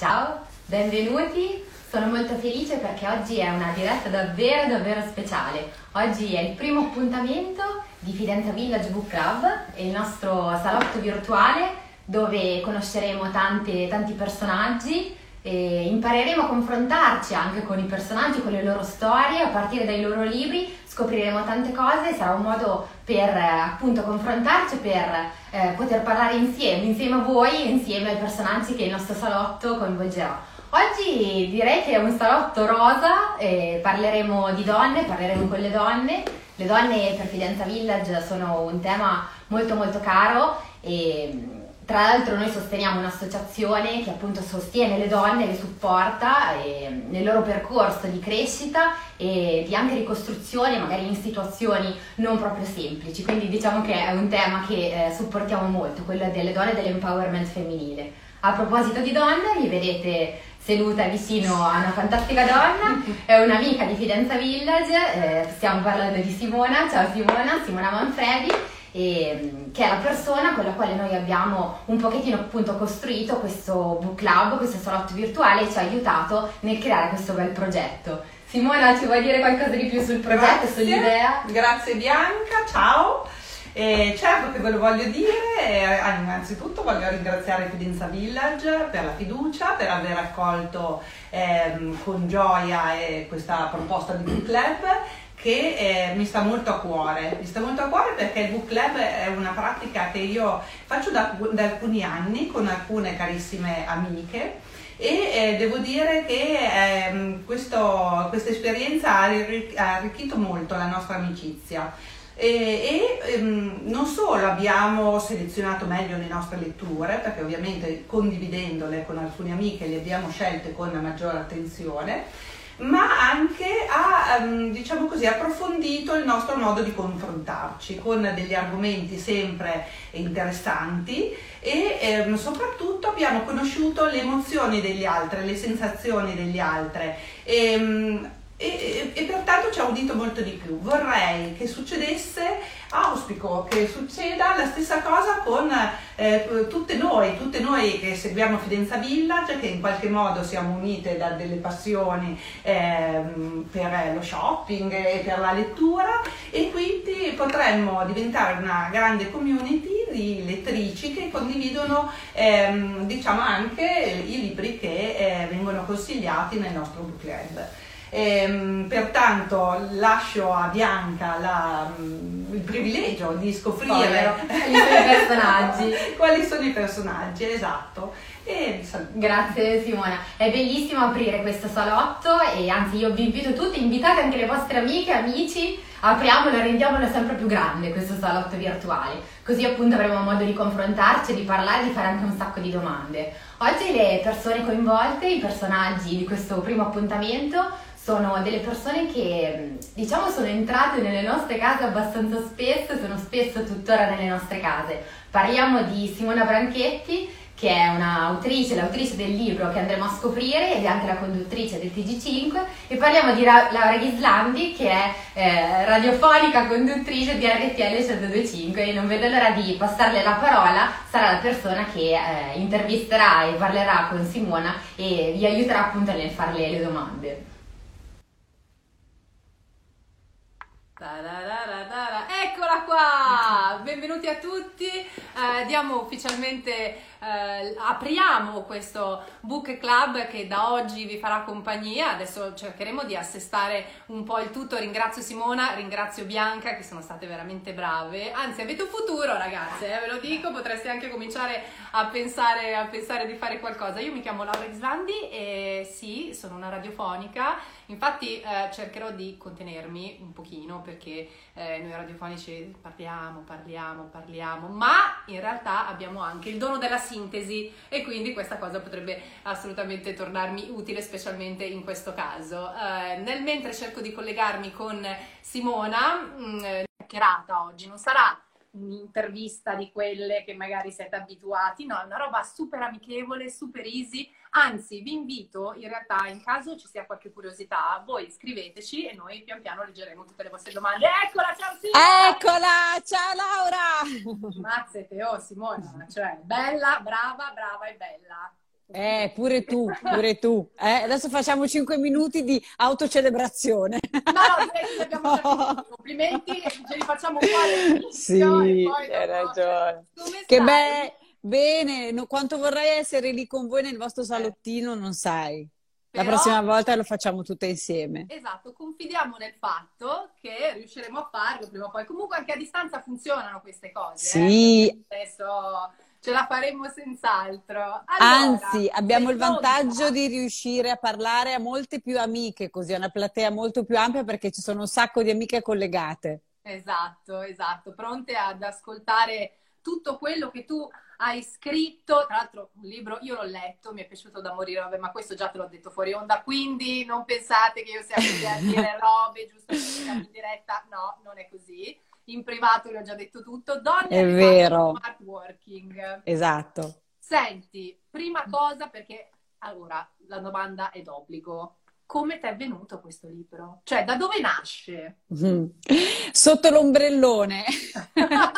Ciao, benvenuti. Sono molto felice perché oggi è una diretta davvero davvero speciale. Oggi è il primo appuntamento di Fidenza Village Book Club, il nostro salotto virtuale dove conosceremo tante, tanti personaggi e impareremo a confrontarci anche con i personaggi, con le loro storie, a partire dai loro libri scopriremo tante cose, sarà un modo per appunto confrontarci, per eh, poter parlare insieme, insieme a voi, insieme ai personaggi che il nostro salotto coinvolgerà. Oggi direi che è un salotto rosa, eh, parleremo di donne, parleremo con le donne. Le donne per Fidenza Village sono un tema molto molto caro e tra l'altro noi sosteniamo un'associazione che appunto sostiene le donne, le supporta eh, nel loro percorso di crescita e di anche ricostruzione, magari in situazioni non proprio semplici. Quindi diciamo che è un tema che eh, supportiamo molto, quello delle donne e dell'empowerment femminile. A proposito di donne, mi vedete seduta vicino a una fantastica donna, è un'amica di Fidenza Village, eh, stiamo parlando di Simona, ciao Simona, Simona Manfredi e, che è la persona con la quale noi abbiamo un pochettino appunto costruito questo book club, questo salotto virtuale e ci ha aiutato nel creare questo bel progetto. Simona, ci vuoi dire qualcosa di più sul progetto, Grazie. sull'idea? Grazie Bianca, ciao. E certo che ve lo voglio dire, eh, innanzitutto voglio ringraziare Fidenza Village per la fiducia, per aver accolto ehm, con gioia eh, questa proposta di book club che eh, mi sta molto a cuore. Mi sta molto a cuore perché il book club è una pratica che io faccio da, da alcuni anni con alcune carissime amiche e eh, devo dire che ehm, questo- questa esperienza ha arricchito molto la nostra amicizia. E, e, ehm, non solo abbiamo selezionato meglio le nostre letture, perché ovviamente condividendole con alcune amiche le abbiamo scelte con maggiore attenzione, ma anche ha, ehm, diciamo così, approfondito il nostro modo di confrontarci con degli argomenti sempre interessanti e ehm, soprattutto abbiamo conosciuto le emozioni degli altri, le sensazioni degli altri. Ehm, e, e- e pertanto ci ha udito molto di più. Vorrei che succedesse, auspico che succeda la stessa cosa con eh, tutte noi, tutte noi che seguiamo Fidenza Village, che in qualche modo siamo unite da delle passioni ehm, per lo shopping e per la lettura e quindi potremmo diventare una grande community di lettrici che condividono ehm, diciamo anche i libri che eh, vengono consigliati nel nostro book club. Ehm, pertanto lascio a Bianca la- mm, il privilegio di scoprire Quali sono i personaggi. quali sono i personaggi, esatto. E. Grazie Simona, è bellissimo aprire questo salotto e anzi io vi invito tutti, invitate anche le vostre amiche, amici, apriamolo e rendiamolo sempre più grande questo salotto virtuale, così appunto avremo modo di confrontarci, di parlare, di fare anche un sacco di domande. Oggi le persone coinvolte, i personaggi di questo primo appuntamento sono delle persone che diciamo sono entrate nelle nostre case abbastanza spesso, sono spesso tuttora nelle nostre case. Parliamo di Simona Branchetti che è un'autrice, l'autrice del libro che andremo a scoprire ed è anche la conduttrice del TG5 e parliamo di Ra- Laura Ghislandi che è eh, radiofonica conduttrice di RTL 1025 e non vedo l'ora di passarle la parola, sarà la persona che eh, intervisterà e parlerà con Simona e vi aiuterà appunto nel farle le domande. Eccola qua! Benvenuti a tutti. Eh, diamo ufficialmente, eh, apriamo questo book club che da oggi vi farà compagnia. Adesso cercheremo di assestare un po' il tutto. Ringrazio Simona, ringrazio Bianca che sono state veramente brave. Anzi, avete un futuro, ragazze, eh, ve lo dico. Potreste anche cominciare a pensare, a pensare di fare qualcosa. Io mi chiamo Laura Islandi e sì, sono una radiofonica. Infatti eh, cercherò di contenermi un pochino perché eh, noi radiofonici parliamo, parliamo, parliamo, ma in realtà abbiamo anche il dono della sintesi e quindi questa cosa potrebbe assolutamente tornarmi utile, specialmente in questo caso. Eh, nel mentre cerco di collegarmi con Simona, mh, eh, chiacchierata oggi non sarà un'intervista di quelle che magari siete abituati, no, è una roba super amichevole, super easy. Anzi, vi invito in realtà, in caso ci sia qualche curiosità, voi scriveteci e noi pian piano leggeremo tutte le vostre domande. Eccola, ciao Simona! Eccola, ciao Laura! Mazzete, oh Simona, cioè bella, brava, brava e bella. Eh, pure tu, pure tu. Eh, adesso facciamo 5 minuti di autocelebrazione. No, direi che abbiamo no. complimenti, ce li facciamo qua. Sì, hai ragione. Che be- bene, no, quanto vorrei essere lì con voi nel vostro salottino, non sai. Però, La prossima volta lo facciamo tutte insieme. Esatto, confidiamo nel fatto che riusciremo a farlo prima o poi. Comunque anche a distanza funzionano queste cose. Sì. Eh? Adesso ce la faremo senz'altro. Allora, Anzi, abbiamo il vantaggio pronta? di riuscire a parlare a molte più amiche, così, a una platea molto più ampia perché ci sono un sacco di amiche collegate. Esatto, esatto, pronte ad ascoltare tutto quello che tu hai scritto, tra l'altro un libro, io l'ho letto, mi è piaciuto da morire, vabbè, ma questo già te l'ho detto fuori onda, quindi non pensate che io sia qui a dire robe giusto per in diretta, no, non è così in privato le ho già detto tutto. Donne è vero. smart working. Esatto. Senti, prima cosa perché allora la domanda è d'obbligo come ti è venuto questo libro? Cioè, da dove nasce? Mm. Sotto l'ombrellone. no,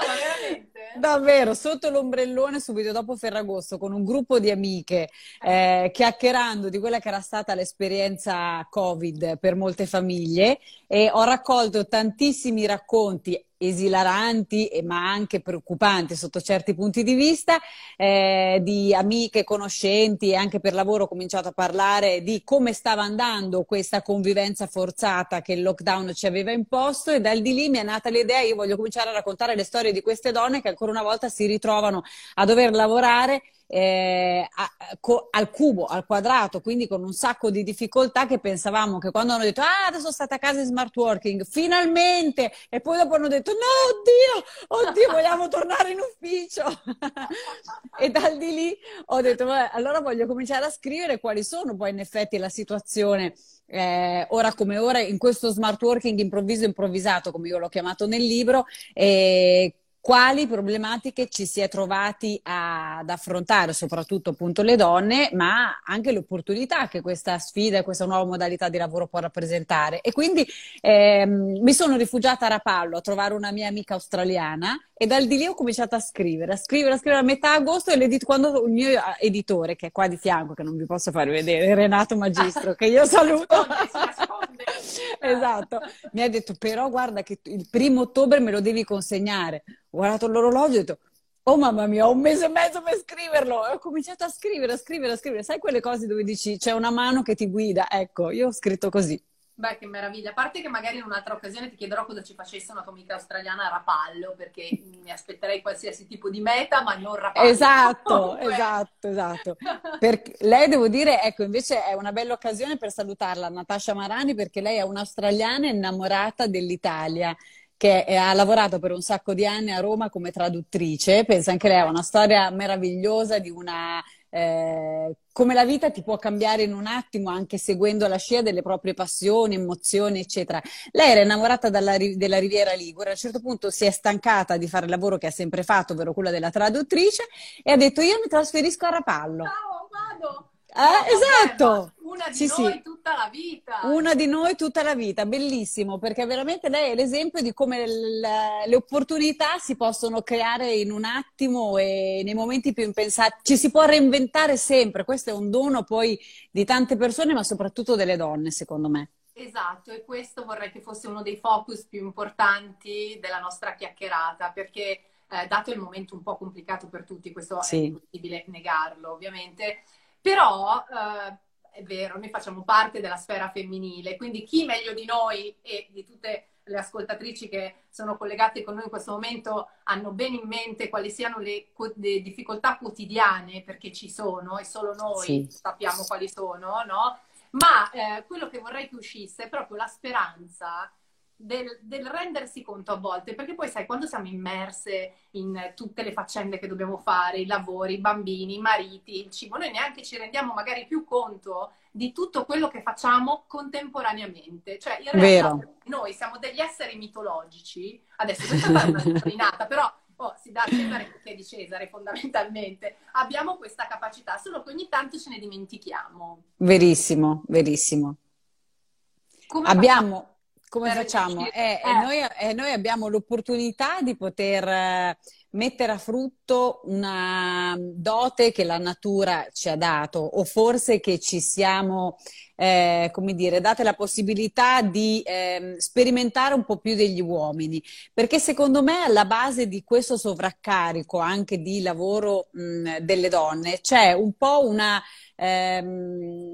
veramente? Davvero, sotto l'ombrellone subito dopo Ferragosto con un gruppo di amiche eh, chiacchierando di quella che era stata l'esperienza Covid per molte famiglie e ho raccolto tantissimi racconti esilaranti ma anche preoccupanti sotto certi punti di vista, eh, di amiche, conoscenti e anche per lavoro ho cominciato a parlare di come stava andando questa convivenza forzata che il lockdown ci aveva imposto e dal di lì mi è nata l'idea, io voglio cominciare a raccontare le storie di queste donne che ancora una volta si ritrovano a dover lavorare eh, a, co, al cubo, al quadrato, quindi con un sacco di difficoltà che pensavamo che quando hanno detto ah adesso state a casa in smart working, finalmente, e poi dopo hanno detto no oddio, oddio vogliamo tornare in ufficio! E dal di lì ho detto vabbè, allora voglio cominciare a scrivere quali sono poi in effetti la situazione eh, ora come ora in questo smart working improvviso improvvisato come io l'ho chiamato nel libro eh, quali problematiche ci si è trovati ad affrontare, soprattutto appunto le donne, ma anche le opportunità che questa sfida e questa nuova modalità di lavoro può rappresentare. E quindi ehm, mi sono rifugiata a Rapallo a trovare una mia amica australiana e dal di lì ho cominciato a scrivere, a scrivere, a scrivere a metà agosto e quando il mio editore, che è qua di fianco, che non vi posso far vedere, Renato Magistro, che io saluto. esatto, mi ha detto però guarda che il primo ottobre me lo devi consegnare. Ho guardato l'orologio e ho detto Oh mamma mia, ho un mese e mezzo per scriverlo e ho cominciato a scrivere, a scrivere, a scrivere. Sai quelle cose dove dici c'è una mano che ti guida? Ecco, io ho scritto così. Beh, che meraviglia. A parte che magari in un'altra occasione ti chiederò cosa ci facesse una tua amica australiana a Rapallo, perché mi aspetterei qualsiasi tipo di meta, ma non Rapallo. Esatto, esatto, esatto. Per lei devo dire, ecco, invece è una bella occasione per salutarla, Natascia Marani, perché lei è un'australiana innamorata dell'Italia che ha lavorato per un sacco di anni a Roma come traduttrice. Pensa anche lei ha una storia meravigliosa di una eh, come la vita ti può cambiare in un attimo anche seguendo la scia delle proprie passioni, emozioni, eccetera. Lei era innamorata dalla, della Riviera Ligure, a un certo punto si è stancata di fare il lavoro che ha sempre fatto, ovvero quello della traduttrice, e ha detto io mi trasferisco a Rapallo. Ciao, vado! Eh, esatto. Una di sì, noi sì. tutta la vita. Una di noi tutta la vita, bellissimo, perché veramente lei è l'esempio di come le, le opportunità si possono creare in un attimo e nei momenti più impensati. Ci si può reinventare sempre, questo è un dono poi di tante persone, ma soprattutto delle donne, secondo me. Esatto, e questo vorrei che fosse uno dei focus più importanti della nostra chiacchierata, perché eh, dato il momento un po' complicato per tutti, questo sì. è impossibile negarlo, ovviamente però eh, è vero, noi facciamo parte della sfera femminile, quindi chi meglio di noi e di tutte le ascoltatrici che sono collegate con noi in questo momento hanno bene in mente quali siano le, le difficoltà quotidiane, perché ci sono e solo noi sì. sappiamo quali sono, no? Ma eh, quello che vorrei che uscisse è proprio la speranza del, del, rendersi conto a volte, perché poi sai, quando siamo immerse in tutte le faccende che dobbiamo fare, i lavori, i bambini, i mariti, il cibo, noi neanche ci rendiamo magari più conto di tutto quello che facciamo contemporaneamente. Cioè, in realtà Vero. noi siamo degli esseri mitologici, adesso questa è una sottolineata, però oh, si dà a Cesare che è di Cesare fondamentalmente. Abbiamo questa capacità, solo che ogni tanto ce ne dimentichiamo. Verissimo, verissimo. Come abbiamo... Facciamo? Come facciamo? Eh, eh. Noi, eh, noi, abbiamo l'opportunità di poter eh, mettere a frutto una dote che la natura ci ha dato o forse che ci siamo, eh, come dire, date la possibilità di eh, sperimentare un po' più degli uomini, perché secondo me alla base di questo sovraccarico anche di lavoro mh, delle donne c'è un po' una ehm,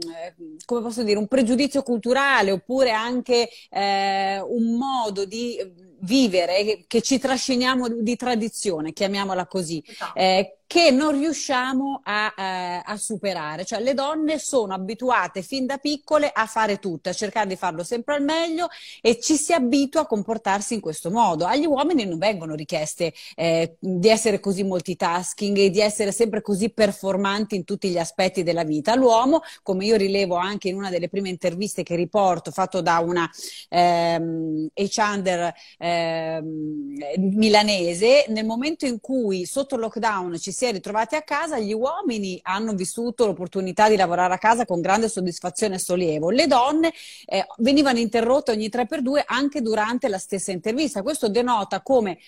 come posso dire, un pregiudizio culturale oppure anche eh, un modo di vivere che ci trasciniamo di tradizione, chiamiamola così, esatto. eh, che non riusciamo a, eh, a, superare. Cioè le donne sono abituate fin da piccole a fare tutto, a cercare di farlo sempre al meglio e ci si abitua a comportarsi in questo modo. Agli uomini non vengono richieste eh, di essere così multitasking e di essere sempre così performanti in tutti gli aspetti della vita. L'uomo, come io rilevo anche in una delle prime interviste che riporto, fatto da una ehm, H-Under ehm, milanese, nel momento in cui sotto lockdown ci si è ritrovati a casa, gli uomini hanno vissuto l'opportunità di lavorare a casa con grande soddisfazione e sollievo. Le donne eh, venivano interrotte ogni tre per due anche durante la stessa intervista. Questo denota come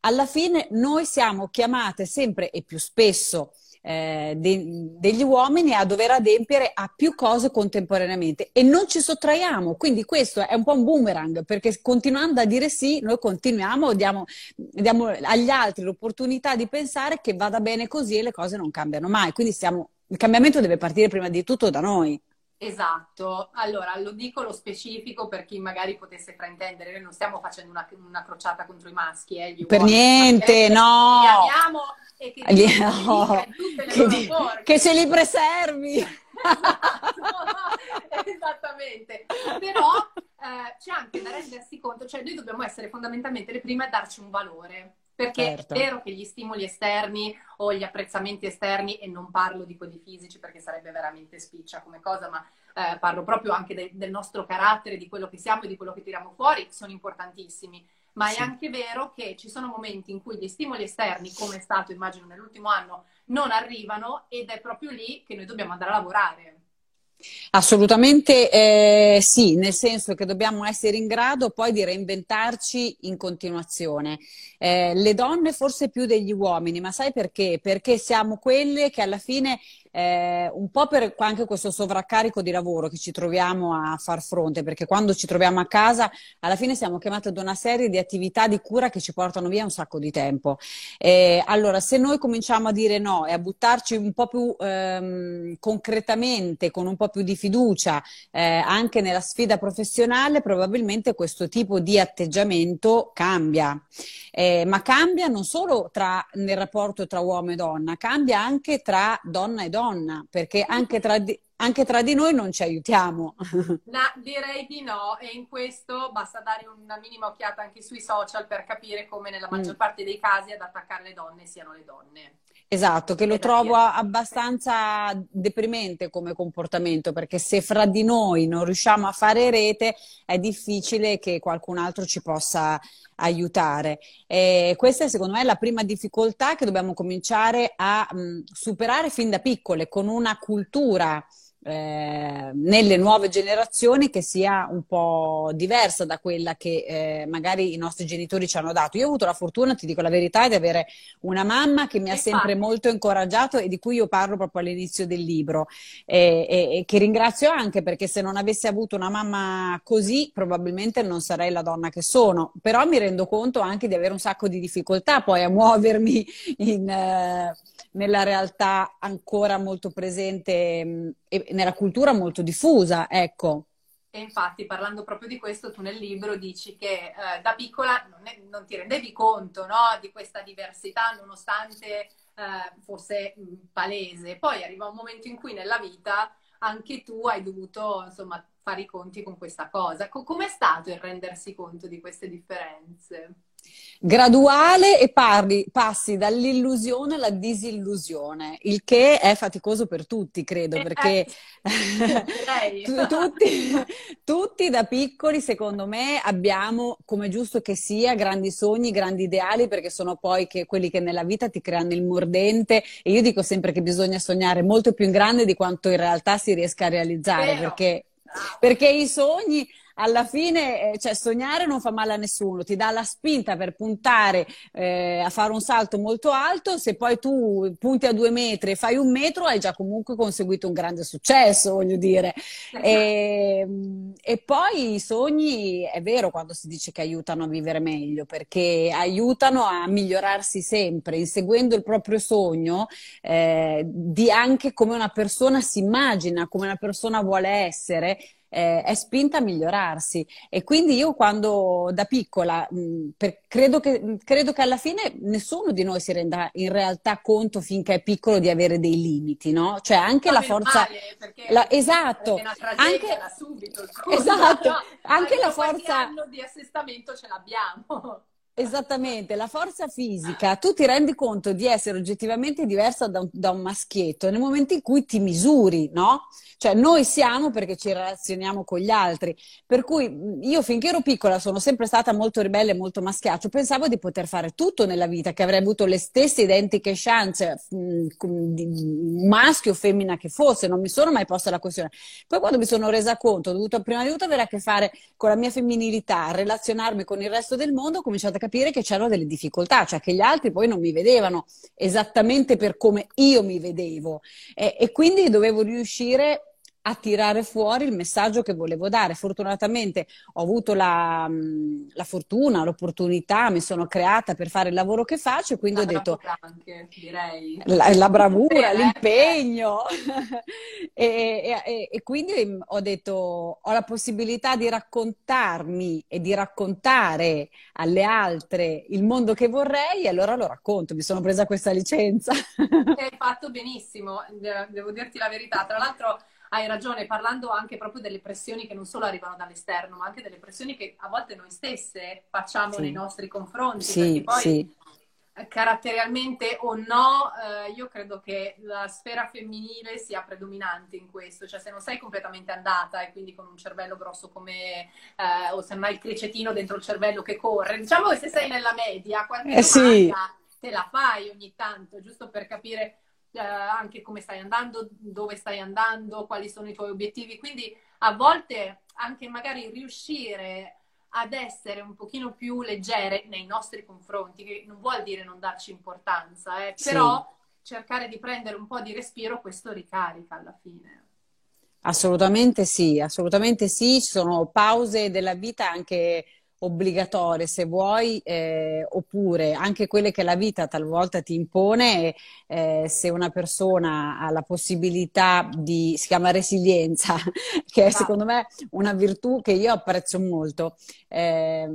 alla fine noi siamo chiamate sempre e più spesso eh, de- degli uomini a dover adempiere a più cose contemporaneamente e non ci sottraiamo. Quindi questo è un po' un boomerang perché continuando a dire sì, noi continuiamo, diamo, diamo agli altri l'opportunità di pensare che vada bene così e le cose non cambiano mai. Quindi stiamo, il cambiamento deve partire prima di tutto da noi. Esatto, allora lo dico lo specifico per chi magari potesse fraintendere, noi non stiamo facendo una, una crociata contro i maschi, eh, per uomini, niente, no! Li amiamo e che, Gli, oh, che, di, che ce li preservi. esatto, esattamente. Però eh, c'è anche da rendersi conto, cioè noi dobbiamo essere fondamentalmente le prime a darci un valore. Perché certo. è vero che gli stimoli esterni o gli apprezzamenti esterni, e non parlo di quelli fisici perché sarebbe veramente spiccia come cosa, ma eh, parlo proprio anche de- del nostro carattere, di quello che siamo e di quello che tiriamo fuori, sono importantissimi ma sì. è anche vero che ci sono momenti in cui gli stimoli esterni, come è stato immagino nell'ultimo anno, non arrivano ed è proprio lì che noi dobbiamo andare a lavorare. Assolutamente eh, sì, nel senso che dobbiamo essere in grado poi di reinventarci in continuazione. Eh, le donne forse più degli uomini, ma sai perché? Perché siamo quelle che alla fine eh, un po' per anche questo sovraccarico di lavoro che ci troviamo a far fronte, perché quando ci troviamo a casa alla fine siamo chiamati ad una serie di attività di cura che ci portano via un sacco di tempo. Eh, allora, se noi cominciamo a dire no e a buttarci un po' più ehm, concretamente, con un po' più di fiducia eh, anche nella sfida professionale, probabilmente questo tipo di atteggiamento cambia. Eh, ma cambia non solo tra, nel rapporto tra uomo e donna, cambia anche tra donna e donna perché anche tra, di, anche tra di noi non ci aiutiamo. No, direi di no e in questo basta dare una minima occhiata anche sui social per capire come nella maggior mm. parte dei casi ad attaccare le donne siano le donne. Esatto, che lo trovo abbastanza deprimente come comportamento, perché se fra di noi non riusciamo a fare rete è difficile che qualcun altro ci possa aiutare. E questa è secondo me la prima difficoltà che dobbiamo cominciare a mh, superare fin da piccole, con una cultura eh, nelle nuove generazioni che sia un po' diversa da quella che eh, magari i nostri genitori ci hanno dato. Io ho avuto la fortuna, ti dico la verità, di avere una mamma che mi ha sempre molto incoraggiato e di cui io parlo proprio all'inizio del libro. E, e, e che ringrazio anche perché se non avessi avuto una mamma così probabilmente non sarei la donna che sono, però mi rendo conto anche di avere un sacco di difficoltà poi a muovermi in, eh, nella realtà ancora molto presente mh, e nella cultura molto diffusa, ecco. E infatti, parlando proprio di questo, tu nel libro dici che eh, da piccola non, è, non, ti rendevi conto no, di questa diversità, nonostante eh, fosse mh, palese. Poi arriva un momento in cui nella vita anche tu hai dovuto, insomma, fare i conti con questa cosa. Co- com'è stato il rendersi conto di queste differenze? Graduale e parli, passi dall'illusione alla disillusione, il che è faticoso per tutti, credo, perché tutti, tutti, da piccoli, secondo me, abbiamo, come giusto che sia, grandi sogni, grandi ideali, perché sono poi che, quelli che nella vita ti creano il mordente e io dico sempre che bisogna sognare molto più in grande di quanto in realtà si riesca a realizzare, perché, perché i sogni alla fine, eh, cioè, sognare non fa male a nessuno, ti dà la spinta per puntare eh, a fare un salto molto alto, se poi tu punti a due metri e fai un metro hai già comunque conseguito un grande successo, voglio dire. E, ehm, e poi i sogni, è vero quando si dice che aiutano a vivere meglio, perché aiutano a migliorarsi sempre, inseguendo il proprio sogno, eh, di anche come una persona si immagina, come una persona vuole essere, eh, è spinta a migliorarsi. E quindi io quando da piccola, mh, per, credo, che, credo, che, alla fine nessuno di noi si renda in realtà conto finché è piccolo di avere dei limiti, no? Cioè anche la forza... Male, la, esatto. Anche, subito, esatto. Anche la forza... di assestamento ce l'abbiamo. Esattamente, la forza fisica, tu ti rendi conto di essere oggettivamente diversa da un, da un, maschietto nel momento in cui ti misuri, no? Cioè noi siamo perché ci relazioniamo con gli altri, per cui io finché ero piccola sono sempre stata molto ribelle e molto maschiaccio, pensavo di poter fare tutto nella vita, che avrei avuto le stesse identiche chance, maschio o femmina che fosse, non mi sono mai posta la questione. Poi quando mi sono resa conto, ho dovuto prima di tutto avere a che fare con la mia femminilità, relazionarmi con il resto del mondo, ho cominciato a capire che c'erano delle difficoltà, cioè che gli altri poi non mi vedevano esattamente per come io mi vedevo. E, e quindi dovevo riuscire a tirare fuori il messaggio che volevo dare. Fortunatamente ho avuto la, la, fortuna, l'opportunità, mi sono creata per fare il lavoro che faccio e quindi la ho detto... Anche, direi. La, la bravura, l'impegno. e, e, e, quindi ho detto, ho la possibilità di raccontarmi e di raccontare alle altre il mondo che vorrei e allora lo racconto. Mi sono presa questa licenza. Hai fatto benissimo, devo dirti la verità. Tra l'altro hai ragione, parlando anche proprio delle pressioni che non solo arrivano dall'esterno, ma anche delle pressioni che a volte noi stesse facciamo sì. nei nostri confronti. Sì, poi, sì. Eh, caratterialmente o no, eh, io credo che la sfera femminile sia predominante in questo, cioè se non sei completamente andata e quindi con un cervello grosso come, eh, o se non hai il cricetino dentro il cervello che corre, diciamo che se sei nella media, qualche eh, sì. te la fai ogni tanto, giusto per capire eh, anche come stai andando, dove stai andando, quali sono i tuoi obiettivi. Quindi a volte anche magari riuscire ad essere un pochino più leggere nei nostri confronti, che non vuol dire non darci importanza, eh, sì. però cercare di prendere un po' di respiro, questo ricarica alla fine. Assolutamente sì, assolutamente sì, ci sono pause della vita anche obbligatorie se vuoi, eh, oppure anche quelle che la vita talvolta ti impone, eh, se una persona ha la possibilità di, si chiama resilienza, che è secondo me una virtù che io apprezzo molto. Eh,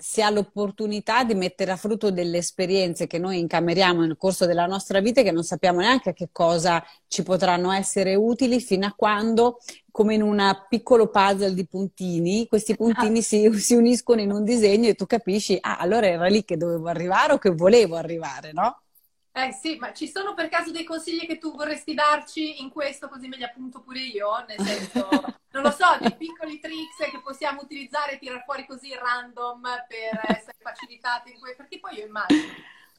si ha l'opportunità di mettere a frutto delle esperienze che noi incameriamo nel corso della nostra vita e che non sappiamo neanche a che cosa ci potranno essere utili fino a quando, come in un piccolo puzzle di puntini, questi puntini si, si, uniscono in un disegno e tu capisci, ah, allora era lì che dovevo arrivare o che volevo arrivare, no? Eh sì, ma ci sono per caso dei consigli che tu vorresti darci in questo, così me li appunto pure io? Nel senso, non lo so, dei piccoli tricks che possiamo utilizzare e tirare fuori così random per essere facilitati in questo, perché poi io immagino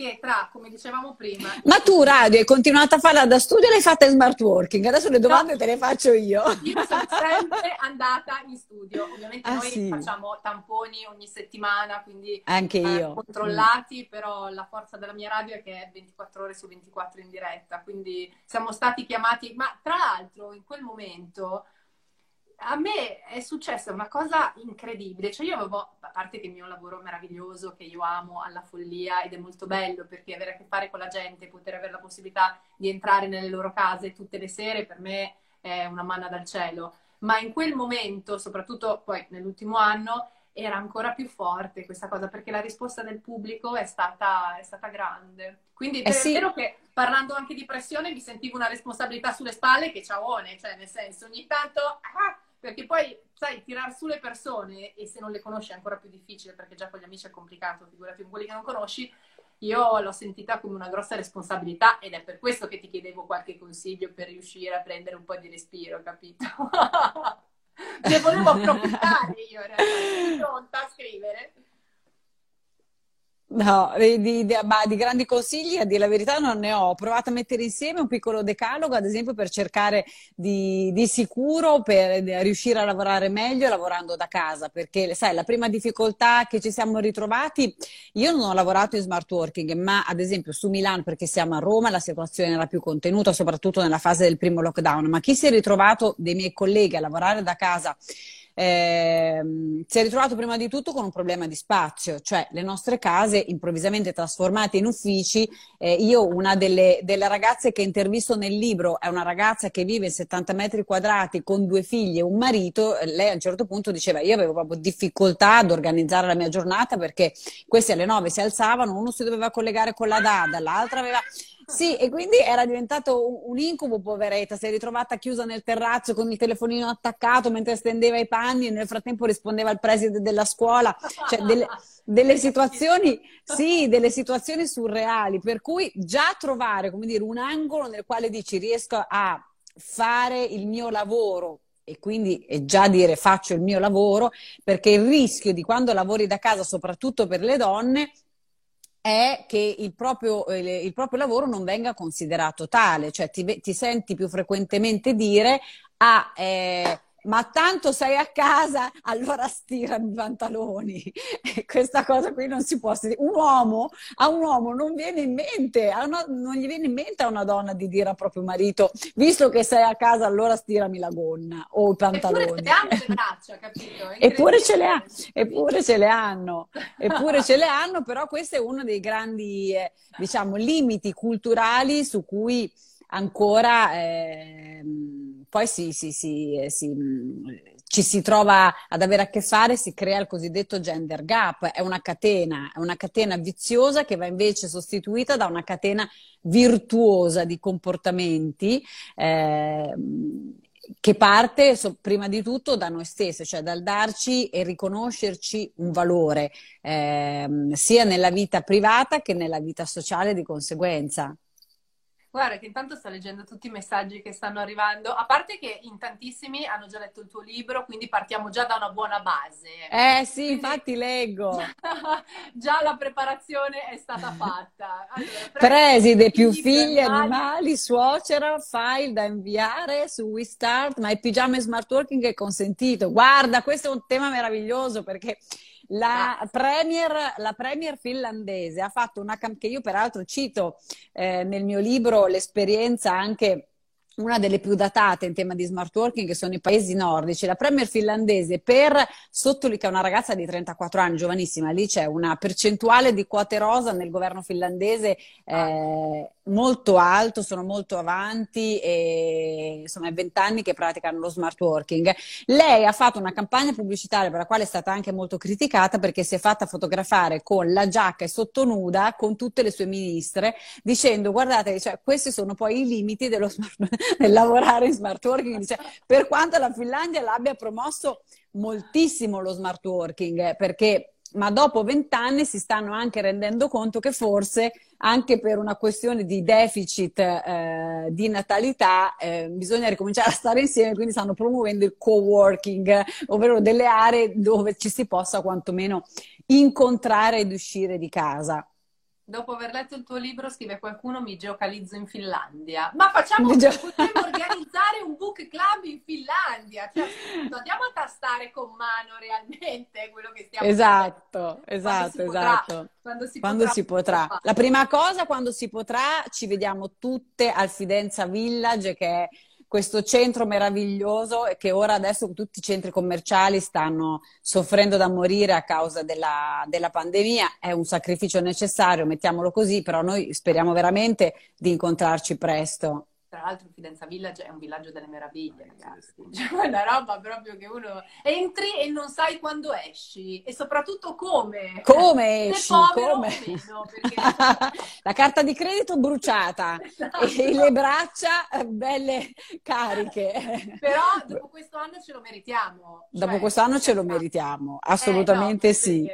che tra, come dicevamo prima... Ma tu radio hai continuato a farla da studio e l'hai fatta in smart working? Adesso le domande no, te le faccio io. Io sono sempre andata in studio, ovviamente ah, noi sì. facciamo tamponi ogni settimana, quindi Anche eh, io. controllati, mm. però la forza della mia radio è che è 24 ore su 24 in diretta, quindi siamo stati chiamati, ma tra l'altro in quel momento a me è successa una cosa incredibile, cioè io avevo, a parte che il mio lavoro meraviglioso, che io amo alla follia ed è molto bello perché avere a che fare con la gente, poter avere la possibilità di entrare nelle loro case tutte le sere, per me è una manna dal cielo. Ma in quel momento, soprattutto poi nell'ultimo anno, era ancora più forte questa cosa perché la risposta del pubblico è stata, è stata grande. Quindi eh sì. è vero che parlando anche di pressione mi sentivo una responsabilità sulle spalle che ciaone, cioè nel senso ogni tanto... Ah, perché poi, sai, tirar su le persone e se non le conosci è ancora più difficile perché già con gli amici è complicato, figurati con quelli che non conosci, io l'ho sentita come una grossa responsabilità ed è per questo che ti chiedevo qualche consiglio per riuscire a prendere un po' di respiro, capito? ne volevo approfittare io realtà, pronta a scrivere. No, di, di, di, di, grandi consigli, a dire la verità, non ne ho. Ho provato a mettere insieme un piccolo decalogo, ad esempio, per cercare di, sicuro, per riuscire a lavorare meglio lavorando da casa, perché, sai, la prima difficoltà che ci siamo ritrovati, io non ho lavorato in smart working, ma ad esempio su Milano, perché siamo a Roma, la situazione era più contenuta, soprattutto nella fase del primo lockdown, ma chi si è ritrovato dei miei colleghi a lavorare da casa eh, si è ritrovato prima di tutto con un problema di spazio, cioè le nostre case improvvisamente trasformate in uffici. Eh, io, una delle, delle, ragazze che intervisto nel libro, è una ragazza che vive in 70 metri quadrati con due figli e un marito. Lei a un certo punto diceva: Io avevo proprio difficoltà ad organizzare la mia giornata perché questi alle 9 si alzavano, uno si doveva collegare con la DAD, l'altra aveva sì, e quindi era diventato un incubo, poveretta. Si è ritrovata chiusa nel terrazzo con il telefonino attaccato mentre stendeva i panni e nel frattempo rispondeva al preside della scuola. Cioè, delle, delle situazioni, sì, delle situazioni surreali. Per cui già trovare, come dire, un angolo nel quale dici riesco a fare il mio lavoro e quindi è già dire faccio il mio lavoro, perché il rischio di quando lavori da casa, soprattutto per le donne, è che il proprio, eh, il proprio, lavoro non venga considerato tale, cioè ti, ti senti più frequentemente dire ah, eh, ma tanto sei a casa, allora stirami i pantaloni. Questa cosa qui non si può dire. Un uomo, a un uomo non viene in mente, una, non gli viene in mente a una donna di dire a proprio marito, visto che sei a casa, allora stirami la gonna o i pantaloni. Eppure ce le hanno eppure ce le hanno, eppure ce le hanno, però questo è uno dei grandi, eh, diciamo, limiti culturali su cui ancora eh, poi si, si, si, ci si trova ad avere a che fare, si crea il cosiddetto gender gap, è una catena, è una catena viziosa che va invece sostituita da una catena virtuosa di comportamenti. Eh, che parte so, prima di tutto da noi stessi, cioè dal darci e riconoscerci un valore, eh, sia nella vita privata che nella vita sociale di conseguenza. Guarda che intanto sto leggendo tutti i messaggi che stanno arrivando, a parte che in tantissimi hanno già letto il tuo libro, quindi partiamo già da una buona base. Eh sì, quindi, infatti leggo. già la preparazione è stata fatta. Allora, Preside più figli animali, animali, suocera, file da inviare su WeStart, ma il pigiama e smart working è consentito. Guarda, questo è un tema meraviglioso perché la premier, la premier, finlandese ha fatto una campagna, che io peraltro cito eh, nel mio libro l'esperienza anche una delle più datate in tema di smart working che sono i paesi nordici. La premier finlandese per Sottoli, che è una ragazza di 34 anni, giovanissima, lì c'è una percentuale di quote rosa nel governo finlandese eh, molto alto, sono molto avanti e insomma è vent'anni che praticano lo smart working. Lei ha fatto una campagna pubblicitaria per la quale è stata anche molto criticata perché si è fatta fotografare con la giacca e sottonuda con tutte le sue ministre dicendo guardate, cioè, questi sono poi i limiti dello smart, del lavorare in smart working. Dice, per quanto la Finlandia l'abbia promosso moltissimo lo smart working perché ma dopo vent'anni si stanno anche rendendo conto che forse anche per una questione di deficit eh, di natalità eh, bisogna ricominciare a stare insieme, quindi stanno promuovendo il co-working, ovvero delle aree dove ci si possa quantomeno incontrare ed uscire di casa dopo aver letto il tuo libro, scrive qualcuno, mi geocalizzo in Finlandia. Ma facciamo, potremmo organizzare un book club in Finlandia. Cioè, andiamo a tastare con mano realmente quello che stiamo esatto, facendo. Esatto, esatto, Quando si quando potrà. Si potrà. La prima cosa, quando si potrà, ci vediamo tutte al Fidenza Village, che è questo centro meraviglioso che ora adesso tutti i centri commerciali stanno soffrendo da morire a causa della, della pandemia. È un sacrificio necessario, mettiamolo così, però noi speriamo veramente di incontrarci presto. Tra l'altro Fidenza Village è un villaggio delle meraviglie, ragazzi. Cioè, una roba proprio che uno entri e non sai quando esci e soprattutto come. Come esci? Come? Meno, perché... La carta di credito bruciata esatto. e le braccia eh, belle cariche. Però dopo questo anno ce lo meritiamo. Cioè, dopo questo anno ce lo meritiamo, assolutamente eh, no, sì.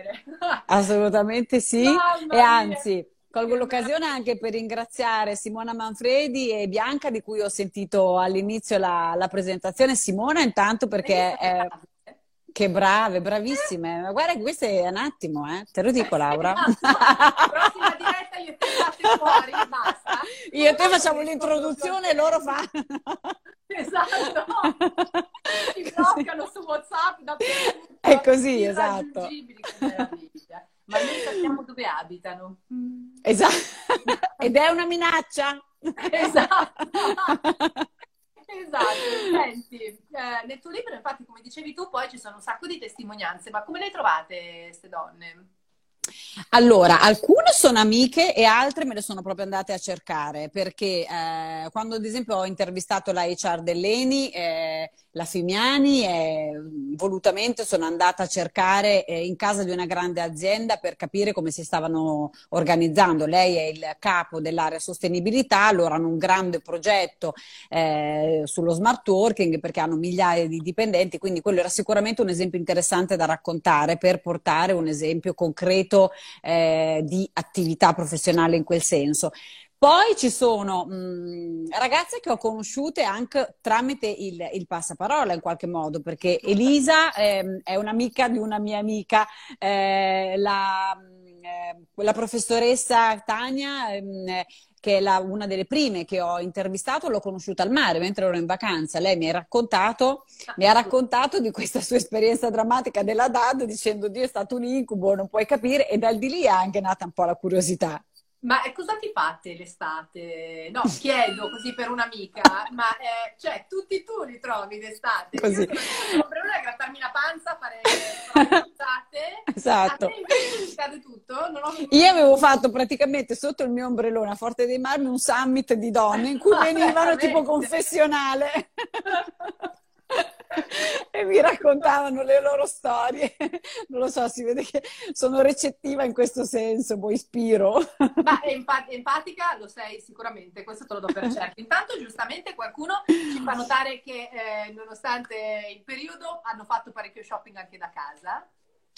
Assolutamente sì. Mamma e anzi Colgo l'occasione anche per ringraziare Simona Manfredi e Bianca di cui ho sentito all'inizio la, la presentazione. Simona intanto perché... È, Che brave, bravissime. Ma guarda, questo è un attimo, eh. Te lo dico, Laura. Prossima diretta io e te fuori, basta. Io e te facciamo l'introduzione e loro fanno. Esatto. Ti bloccano su WhatsApp da È così, esatto. Ma noi sappiamo dove abitano. Esatto. Ed è una minaccia. Esatto. Esatto, senti, eh, nel tuo libro infatti come dicevi tu poi ci sono un sacco di testimonianze, ma come le trovate queste donne? Allora, alcune sono amiche e altre me le sono proprio andate a cercare perché eh, quando ad esempio ho intervistato la HR dell'Eni, eh, la Fimiani, eh, volutamente sono andata a cercare eh, in casa di una grande azienda per capire come si stavano organizzando. Lei è il capo dell'area sostenibilità, allora hanno un grande progetto eh, sullo smart working perché hanno migliaia di dipendenti, quindi quello era sicuramente un esempio interessante da raccontare per portare un esempio concreto eh, di attività professionale in quel senso. Poi ci sono mh, ragazze che ho conosciute anche tramite il, il, passaparola in qualche modo, perché Elisa eh, è un'amica di una mia amica, eh, la, eh, la, professoressa Tania ehm, che è la, una delle prime che ho intervistato, l'ho conosciuta al mare mentre ero in vacanza. Lei mi ha raccontato, mi ha raccontato di questa sua esperienza drammatica della DAD dicendo Dio è stato un incubo, non puoi capire e dal di lì è anche nata un po' la curiosità. Ma cosa ti fate l'estate? No, chiedo così per un'amica, ma eh, cioè tutti tu li trovi d'estate? Così. Io sono problema è grattarmi la panza, fare puntate. esatto. A te invece cade tutto? Io avevo fatto praticamente sotto il mio ombrellone a Forte dei Marmi un summit di donne in cui venivano tipo confessionale. e mi raccontavano le loro storie. Non lo so, si vede che sono recettiva in questo senso, poi ispiro. Ma empat- empatica lo sei sicuramente, questo te lo do per certo. Intanto giustamente qualcuno ci fa notare che eh, nonostante il periodo hanno fatto parecchio shopping anche da casa.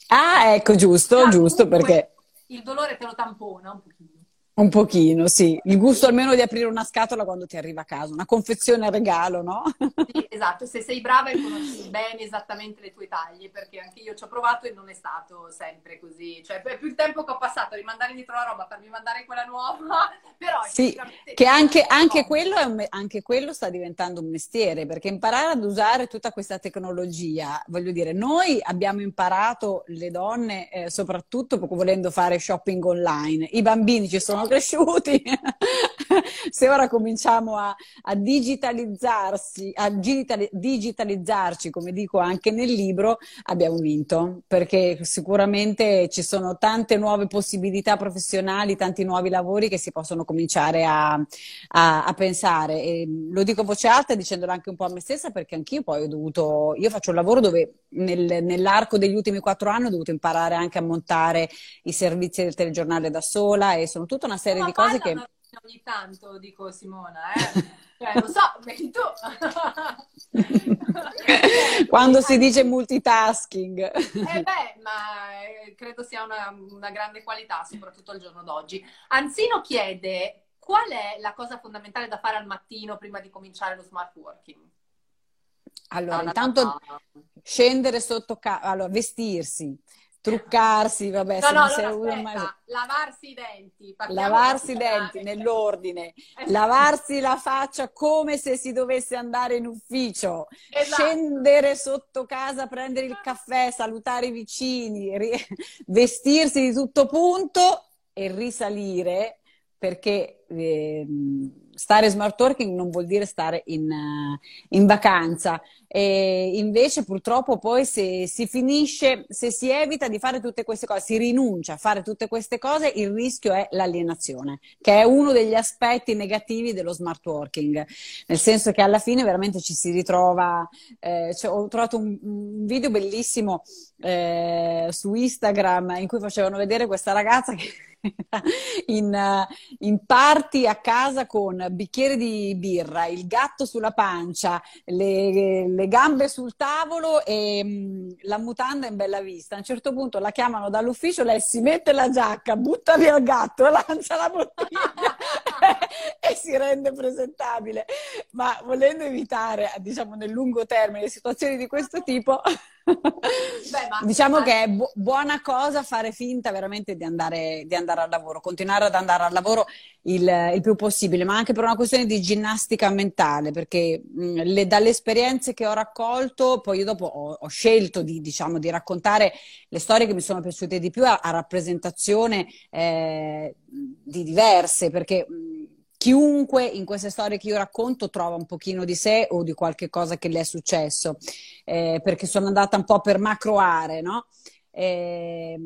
Ah, ecco, giusto, ah, giusto perché... Il dolore te lo tampona un pochino. Un pochino, sì. Il gusto almeno di aprire una scatola quando ti arriva a casa, una confezione a regalo, no? Sì, esatto. Se sei brava e conosci bene esattamente le tue taglie, perché anche io ci ho provato e non è stato sempre così. Cioè, più il tempo che ho passato a rimandare indietro la roba per rimandare quella nuova, però... Sì, che anche, anche, quello un, anche, quello sta diventando un mestiere, perché imparare ad usare tutta questa tecnologia, voglio dire, noi abbiamo imparato, le donne, eh, soprattutto volendo fare shopping online. I bambini ci sono cresciuti. Se ora cominciamo a, a digitalizzarsi, a digitalizzarci, come dico anche nel libro, abbiamo vinto, perché sicuramente ci sono tante nuove possibilità professionali, tanti nuovi lavori che si possono cominciare a, a, a pensare. E lo dico a voce alta dicendolo anche un po' a me stessa, perché anch'io poi ho dovuto, io faccio un lavoro dove nel, nell'arco degli ultimi quattro anni ho dovuto imparare anche a montare i servizi del telegiornale da sola e sono tutta una serie di cose che... Ogni tanto dico Simona, eh? Cioè, lo so, tu. Quando si dice multitasking. Eh beh, ma eh, credo sia una, una grande qualità, soprattutto al giorno d'oggi. Anzino chiede qual è la cosa fondamentale da fare al mattino prima di cominciare lo smart working? Allora, intanto scendere sotto casa, allora, vestirsi, truccarsi, vabbè, no, se no, non sei allora, uno mai... lavarsi i denti, lavarsi i denti nell'ordine, esatto. lavarsi la faccia come se si dovesse andare in ufficio, esatto. scendere sotto casa, prendere il caffè, salutare i vicini, ri- vestirsi di tutto punto e risalire perché eh, stare smart working non vuol dire stare in, uh, in vacanza. E invece purtroppo poi se si finisce, se si evita di fare tutte queste cose, si rinuncia a fare tutte queste cose, il rischio è l'alienazione, che è uno degli aspetti negativi dello smart working, nel senso che alla fine veramente ci si ritrova, eh, cioè, ho trovato un, un video bellissimo eh, su Instagram in cui facevano vedere questa ragazza che in, in party a casa con bicchiere di birra, il gatto sulla pancia, le, le gambe sul tavolo e mh, mm, la mutanda in bella vista. A un certo punto la chiamano dall'ufficio, lei si mette la giacca, butta via il gatto, lancia la bottiglia e si rende presentabile. Ma volendo evitare, diciamo nel lungo termine, situazioni di questo tipo, Beh, ma, diciamo che è bu- buona cosa fare finta veramente di andare, di andare, al lavoro, continuare ad andare al lavoro il, il, più possibile, ma anche per una questione di ginnastica mentale, perché mh, le, dalle esperienze che ho raccolto, poi io dopo ho, ho scelto di, diciamo, di, raccontare le storie che mi sono piaciute di più a, a rappresentazione eh, di diverse, perché mh, chiunque in queste storie che io racconto trova un pochino di sé o di qualche cosa che le è successo, eh, perché sono andata un po' per macro aree, no? Eh,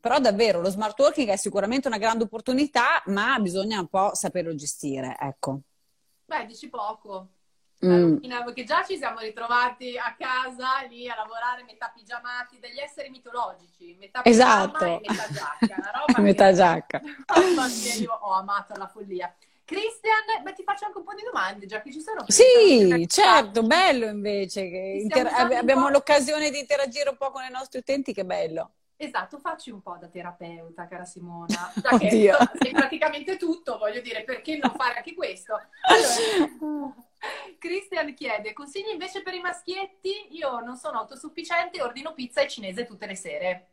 però davvero lo smart working è sicuramente una grande opportunità, ma bisogna un po' saperlo gestire, ecco. Beh, dici poco. Mm. Perché già ci siamo ritrovati a casa lì a lavorare metà pigiamati degli esseri mitologici, metà esatto. e metà giacca. Una roba metà che... giacca. che io ho amato alla follia. Cristian, ti faccio anche un po' di domande, già che ci sono. Sì, certo, bello invece. Che inter- abbiamo l'occasione di interagire un po' con i nostri utenti, che bello. Esatto, facci un po' da terapeuta, cara Simona. Già che sei praticamente tutto, voglio dire, perché non fare anche questo? Allora, Christian chiede, consigli invece per i maschietti? Io non sono autosufficiente, ordino pizza e cinese tutte le sere.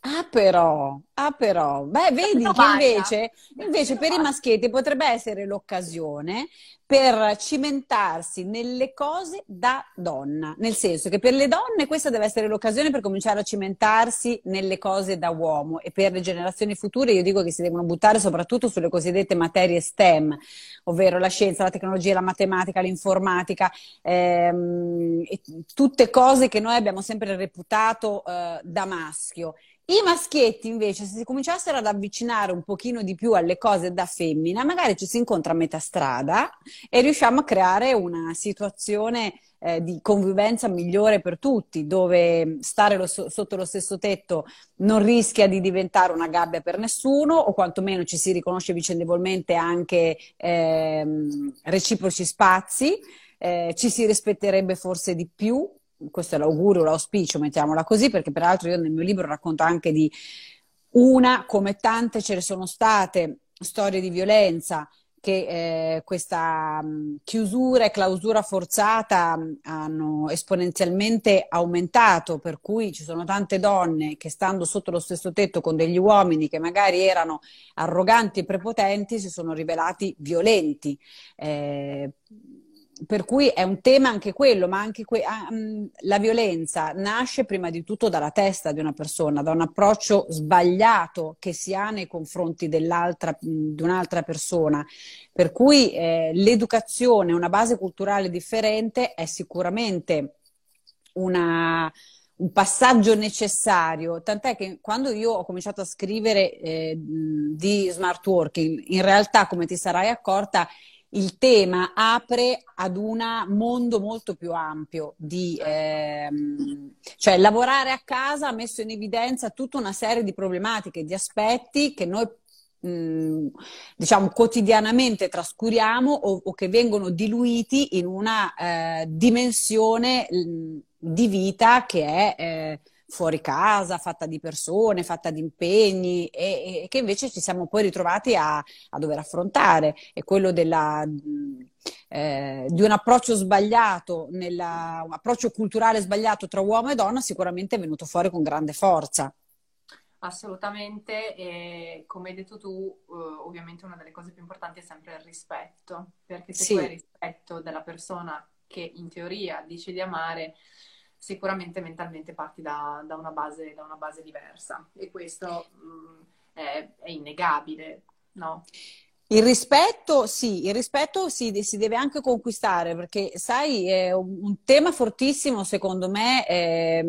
Ah però, ah però, beh vedi che invece, invece per i maschietti potrebbe essere l'occasione per cimentarsi nelle cose da donna, nel senso che per le donne questa deve essere l'occasione per cominciare a cimentarsi nelle cose da uomo. E per le generazioni future io dico che si devono buttare soprattutto sulle cosiddette materie STEM, ovvero la scienza, la tecnologia, la matematica, l'informatica, ehm, tutte cose che noi abbiamo sempre reputato eh, da maschio i maschietti invece, se si cominciassero ad avvicinare un pochino di più alle cose da femmina, magari ci si incontra a metà strada e riusciamo a creare una situazione eh, di convivenza migliore per tutti, dove stare lo, sotto lo stesso tetto non rischia di diventare una gabbia per nessuno, o quantomeno ci si riconosce vicendevolmente anche eh, reciproci spazi, eh, ci si rispetterebbe forse di più questo è l'augurio, l'auspicio, mettiamola così, perché peraltro io nel mio libro racconto anche di una, come tante ce ne sono state, storie di violenza che eh, questa mh, chiusura e clausura forzata mh, hanno esponenzialmente aumentato, per cui ci sono tante donne che stando sotto lo stesso tetto con degli uomini che magari erano arroganti e prepotenti si sono rivelati violenti. Eh, per cui è un tema anche quello, ma anche que- ah, mm, la violenza nasce prima di tutto dalla testa di una persona, da un approccio sbagliato che si ha nei confronti mm, di un'altra persona. Per cui eh, l'educazione, una base culturale differente è sicuramente una, un passaggio necessario, tant'è che quando io ho cominciato a scrivere eh, di smart working, in realtà, come ti sarai accorta, il tema apre ad un mondo molto più ampio di ehm, cioè lavorare a casa ha messo in evidenza tutta una serie di problematiche, di aspetti che noi mh, diciamo quotidianamente trascuriamo o, o, che vengono diluiti in una eh, dimensione mh, di vita che è eh, fuori casa, fatta di persone, fatta di impegni e, e che invece ci siamo poi ritrovati a, a dover affrontare. È quello della, eh, di un approccio sbagliato, nella, un approccio culturale sbagliato tra uomo e donna sicuramente è venuto fuori con grande forza. Assolutamente, e come hai detto tu, eh, ovviamente una delle cose più importanti è sempre il rispetto, perché se sì. tu hai rispetto della persona che in teoria dici di amare, sicuramente mentalmente parti da, da, una, base, da una, base, diversa e questo mh, mm, è, è, innegabile, no? Il rispetto, sì, il rispetto si, si, deve anche conquistare perché, sai, è un, tema fortissimo secondo me. È,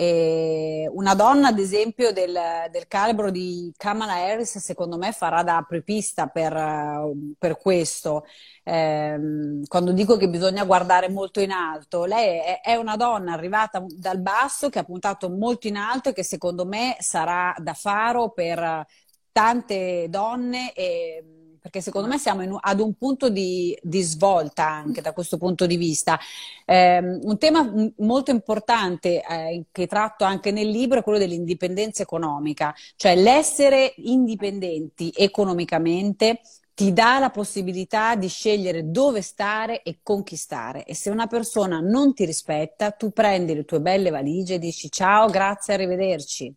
una donna, ad esempio, del, del, calibro di Kamala Harris, secondo me farà da apripista per, per questo. Eh, quando dico che bisogna guardare molto in alto, lei è, è, una donna arrivata dal basso che ha puntato molto in alto e che secondo me sarà da faro per tante donne. E, perché secondo me siamo in, ad un punto di, di, svolta anche da questo punto di vista. Eh, un tema molto importante eh, che tratto anche nel libro è quello dell'indipendenza economica, cioè l'essere indipendenti economicamente ti dà la possibilità di scegliere dove stare e conquistare. E se una persona non ti rispetta, tu prendi le tue belle valigie e dici ciao, grazie, arrivederci.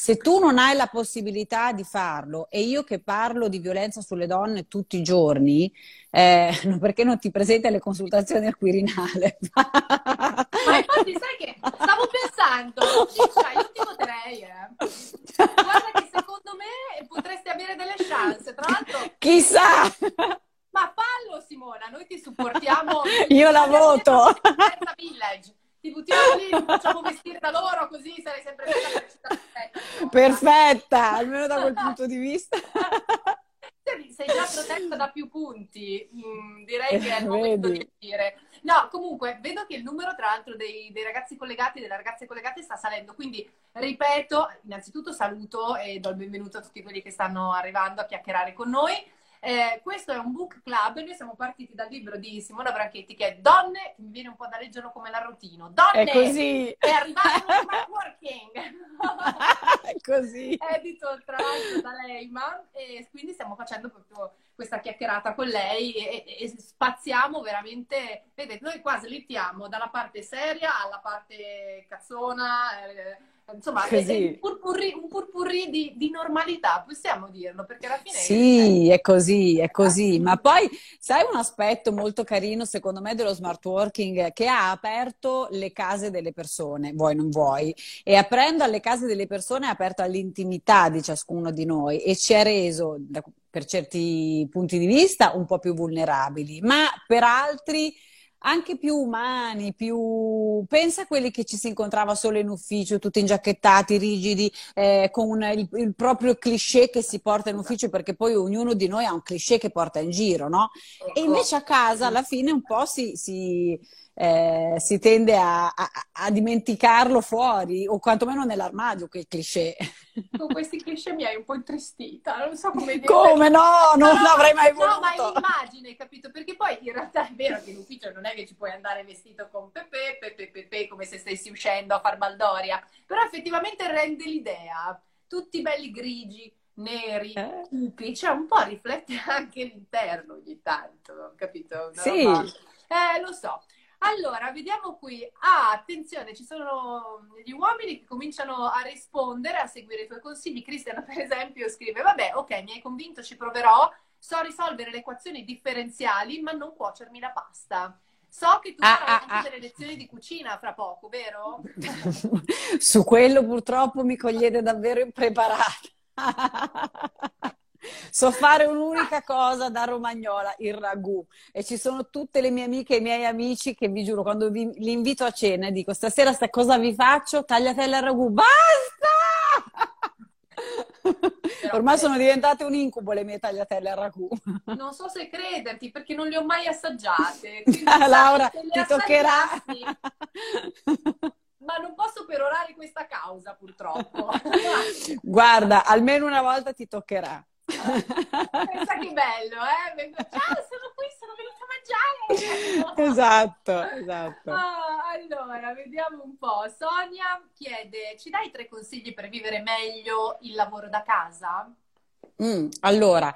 Se tu non hai la possibilità di farlo, e io che parlo di violenza sulle donne tutti i giorni, eh, perché non ti presenti alle consultazioni al Quirinale? Ma infatti sai che stavo pensando, cioè, io ti voterei, eh. Guarda che secondo me potresti avere delle chance, tra l'altro... Chissà! Ma fallo Simona, noi ti supportiamo. Io la voto! Village ti buttiamo lì, ti facciamo vestire da loro così sarai sempre bella per Perfetta, almeno da quel punto di vista. Sei già protetta da più punti, mm, direi che è il momento Vedi. di dire. No, comunque, vedo che il numero, tra l'altro, dei, dei ragazzi collegati e delle ragazze collegate sta salendo. Quindi, ripeto, innanzitutto saluto e do il benvenuto a tutti quelli che stanno arrivando a chiacchierare con noi. Eh, questo è un book club noi siamo partiti dal libro di Simona Branchetti che è Donne, che mi viene un po' da leggerlo come l'arrotino. Donne! È così! Arrivare allo smart working! è così! Edito tra l'altro da Leiman e quindi stiamo facendo proprio questa chiacchierata con lei e, e, e spaziamo veramente, vedete, noi qua slittiamo dalla parte seria alla parte cazzona, eh, insomma, è un purpurri, un purpurri di, di, normalità, possiamo dirlo, perché alla fine... Sì, è, è così, è così, ma poi sai un aspetto molto carino secondo me dello smart working che ha aperto le case delle persone, vuoi non vuoi, e aprendo alle case delle persone ha aperto all'intimità di ciascuno di noi e ci ha reso, per certi punti di vista, un po' più vulnerabili, ma per altri anche più umani, più... pensa a quelli che ci si incontrava solo in ufficio, tutti ingiacchettati, rigidi, eh, con il, il, proprio cliché che si porta in ufficio, perché poi ognuno di noi ha un cliché che porta in giro, no? E invece a casa alla fine un po' si, si eh, si tende a, a, a, dimenticarlo fuori o quantomeno nell'armadio quel cliché. Con questi cliché mi hai un po' intristita, non so come dire. Come no? Non no, l'avrei mai voluto. No, ma è l'immagine, capito? Perché poi in realtà è vero che in ufficio non è che ci puoi andare vestito con pepe, pepe, pepe, come se stessi uscendo a far baldoria, però effettivamente rende l'idea. Tutti belli grigi, neri, eh. cupi, cioè un po' riflette anche l'interno ogni tanto, capito? Una sì. Roba... Eh, lo so. Allora, vediamo qui. Ah, attenzione, ci sono gli uomini che cominciano a rispondere, a seguire i tuoi consigli. Cristiano, per esempio, scrive: Vabbè, ok, mi hai convinto, ci proverò. So risolvere le equazioni differenziali, ma non cuocermi la pasta. So che tu ah, farai ah, anche ah. delle lezioni di cucina fra poco, vero? Su quello purtroppo mi cogliete davvero impreparata. So fare un'unica cosa da romagnola, il ragù. E ci sono tutte le mie amiche e i miei amici che vi giuro, quando vi, li invito a cena dico stasera sta cosa vi faccio? Tagliatelle al ragù. Basta! Ormai sono diventate un incubo le mie tagliatelle al ragù. Non so se crederti perché non le ho mai assaggiate. Laura, ti toccherà. ma non posso perorare questa causa purtroppo. Guarda, almeno una volta ti toccherà. Pensa che bello, eh? Ciao, sono qui, sono venuta a mangiare. Esatto, esatto. Ah, allora, vediamo un po'. Sonia chiede, ci dai tre consigli per vivere meglio il lavoro da casa? Mm, allora,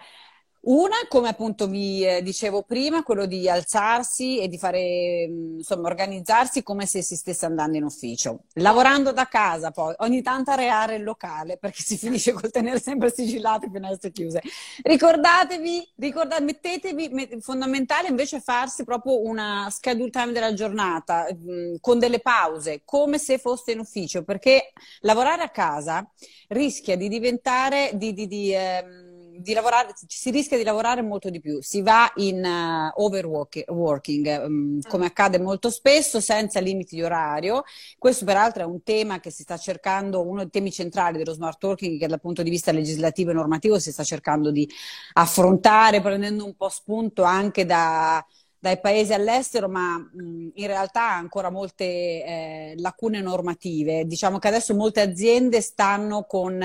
una, come appunto vi eh, dicevo prima, quello di alzarsi e di fare, mm, insomma, organizzarsi come se si stesse andando in ufficio. Lavorando da casa poi, ogni tanto areare il locale perché si finisce col tenere sempre sigillate finestre chiuse. Ricordatevi, ricordate, mettetevi, met- fondamentale invece farsi proprio una schedule time della giornata mm, con delle pause, come se foste in ufficio, perché lavorare a casa rischia di diventare, di, di, di ehm, di lavorare, si rischia di lavorare molto di più, si va in uh, overworking, um, come accade molto spesso, senza limiti di orario. Questo peraltro è un tema che si sta cercando, uno dei temi centrali dello smart working che dal punto di vista legislativo e normativo si sta cercando di affrontare, prendendo un po' spunto anche da dai paesi all'estero, ma mh, in realtà ha ancora molte eh, lacune normative. Diciamo che adesso molte aziende stanno con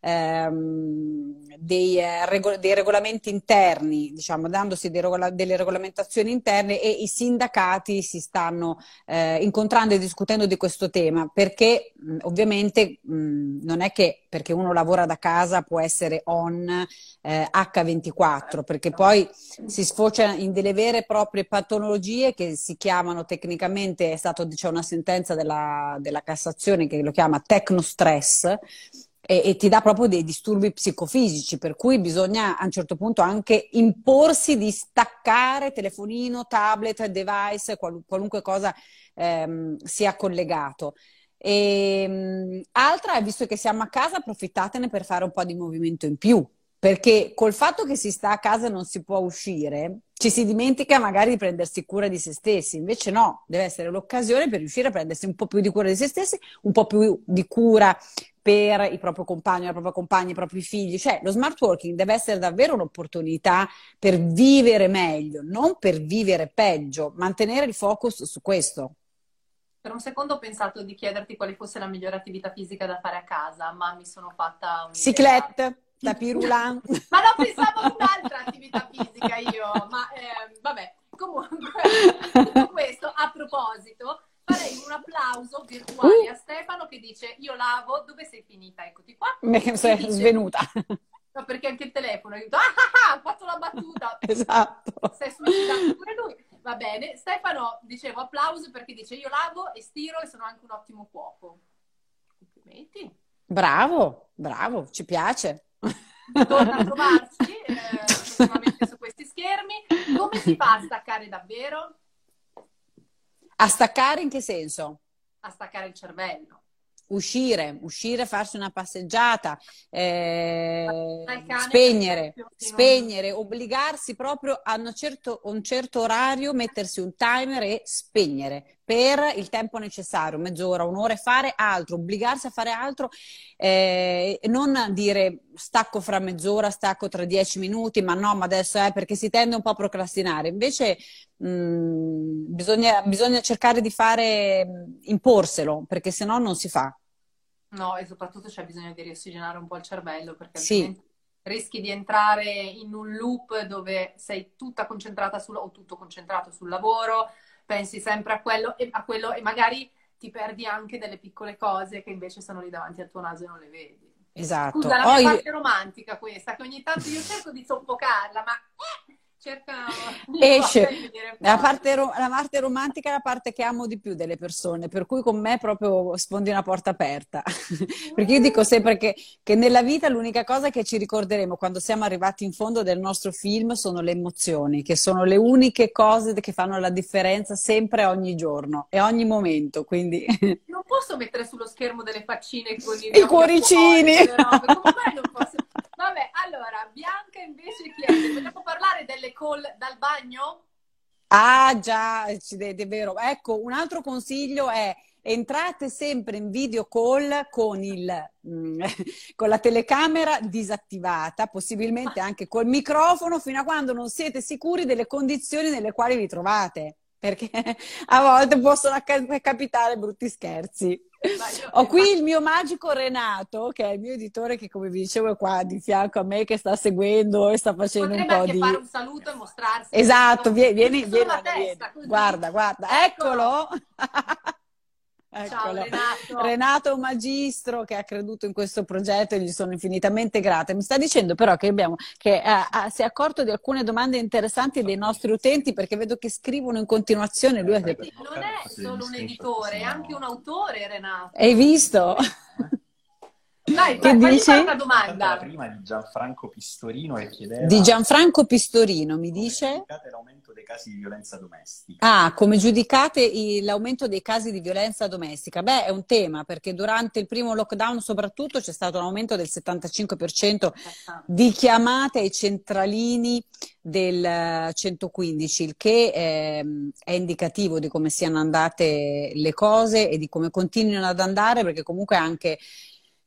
ehm, dei, eh, rego- dei, regolamenti interni, diciamo, dandosi regola- delle regolamentazioni interne e i sindacati si stanno eh, incontrando e discutendo di questo tema, perché mh, ovviamente mh, non è che perché uno lavora da casa può essere on eh, H24, perché poi si sfocia in delle vere e proprie patologie che si chiamano tecnicamente, è stata c'è una sentenza della, della Cassazione che lo chiama tecnostress, e, e, ti dà proprio dei disturbi psicofisici, per cui bisogna a un certo punto anche imporsi di staccare telefonino, tablet, device, qual, qualunque cosa ehm, sia collegato. E, ehm, altra, visto che siamo a casa, approfittatene per fare un po' di movimento in più, perché col fatto che si sta a casa e non si può uscire, ci si dimentica magari di prendersi cura di se stessi, invece no, deve essere l'occasione per riuscire a prendersi un po' più di cura di se stessi, un po' più di cura per il proprio compagno, la propria compagna, i propri figli, cioè lo smart working deve essere davvero un'opportunità per vivere meglio, non per vivere peggio, mantenere il focus su questo. Per un secondo ho pensato di chiederti quale fosse la migliore attività fisica da fare a casa, ma mi sono fatta un Ciclette, tapirulan. ma no, pensavo a un'altra attività fisica io, ma eh, vabbè. Comunque, tutto questo a proposito, farei un applauso virtuale uh. a Stefano che dice io lavo, dove sei finita? Eccoti qua. Mi sei dice, svenuta. No, perché anche il telefono, io ah, ah, ah, ho fatto la battuta. Esatto. Sei suicidato pure lui. Va bene, Stefano, dicevo applauso perché dice io lavo e stiro e sono anche un ottimo cuoco. Complimenti. Bravo, bravo, ci piace. Torna a trovarci eh, su questi schermi. Come si fa a staccare davvero? A staccare in che senso? A staccare il cervello uscire, uscire, farsi una passeggiata, eh, spegnere, spegnere, obbligarsi proprio a un certo, un certo orario, mettersi un timer e spegnere per il tempo necessario, mezz'ora, un'ora e fare altro, obbligarsi a fare altro, eh, non dire stacco fra mezz'ora, stacco tra dieci minuti, ma no, ma adesso è perché si tende un po' a procrastinare. Invece mh, mm, bisogna, bisogna cercare di fare, imporselo, perché se no non si fa. No, e soprattutto c'è bisogno di riossiggenare un po' il cervello, perché sì. rischi di entrare in un loop dove sei tutta concentrata sul, o tutto concentrato sul lavoro, pensi sempre a quello, e, a quello e magari ti perdi anche delle piccole cose che invece sono lì davanti al tuo naso e non le vedi. Esatto. Scusa, la mia oh, parte romantica questa, che ogni tanto io cerco di soffocarla, ma cerca esce. la parte, ro- la parte, romantica è la parte che amo di più delle persone per cui con me proprio sfondi una porta aperta. Perché io dico sempre che, che, nella vita l'unica cosa che ci ricorderemo quando siamo arrivati in fondo del nostro film sono le emozioni che sono le uniche cose che fanno la differenza sempre ogni giorno e ogni momento quindi non posso mettere sullo schermo delle faccine con i, i cuoricini. Come non posso Vabbè, allora, Bianca invece chiede, vogliamo parlare delle call dal bagno? Ah già, è vero. Ecco, un altro consiglio è entrate sempre in video call con, il, mm, con, la telecamera disattivata, possibilmente anche col microfono, fino a quando non siete sicuri delle condizioni nelle quali vi trovate, perché a volte possono capitare brutti scherzi. Ho qui il mio magico Renato, che è il mio editore che come vi dicevo è qua di fianco a me che sta seguendo e sta facendo Potrebbe un po' di... fare un saluto e mostrarsi. Esatto, vieni, vieni, vieni, vieni. Guarda, guarda, eccolo! Ciao Renato. Renato Magistro che ha creduto in questo progetto e gli sono infinitamente grata. Mi sta dicendo però che, abbiamo, che eh, si è accorto di alcune domande interessanti dei nostri utenti perché vedo che scrivono in continuazione. Lui è... Non è solo un editore, è anche un autore Renato. Hai visto? Dai, che vai, dici? Una domanda. La prima di Gianfranco Pistorino e chiedeva... Di Gianfranco Pistorino, mi dice? l'aumento dei casi di violenza domestica. Ah, come giudicate l'aumento dei casi di violenza domestica? Beh, è un tema, perché durante il primo lockdown soprattutto c'è stato un aumento del 75% di chiamate ai centralini del 115, il che è, ehm, è indicativo di come siano andate le cose e di come continuino ad andare, perché comunque anche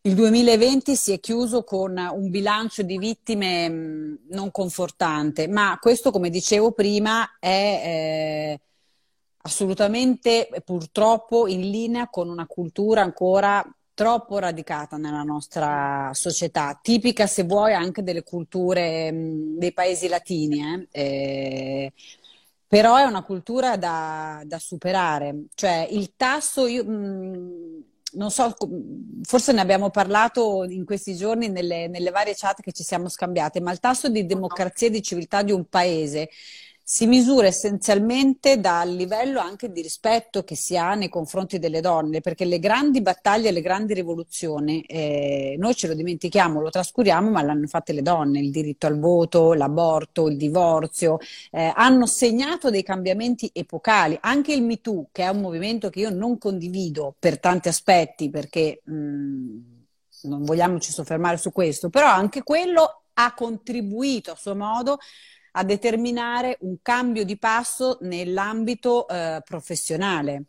il 2020 si è chiuso con un bilancio di vittime mh, non confortante, ma questo, come dicevo prima, è eh, assolutamente purtroppo in linea con una cultura ancora troppo radicata nella nostra società, tipica se vuoi anche delle culture mh, dei paesi latini. Eh? Eh, però è una cultura da, da superare, cioè il tasso, io, mh, non so, forse ne abbiamo parlato in questi giorni nelle, nelle varie chat che ci siamo scambiate, ma il tasso di democrazia e di civiltà di un paese si misura essenzialmente dal livello anche di rispetto che si ha nei confronti delle donne, perché le grandi battaglie, le grandi rivoluzioni, eh, noi ce lo dimentichiamo, lo trascuriamo, ma l'hanno fatte le donne, il diritto al voto, l'aborto, il divorzio, eh, hanno segnato dei cambiamenti epocali, anche il MeToo, che è un movimento che io non condivido per tanti aspetti, perché mh, non vogliamoci soffermare su questo, però anche quello ha contribuito a suo modo a determinare un cambio di passo nell'ambito eh, professionale.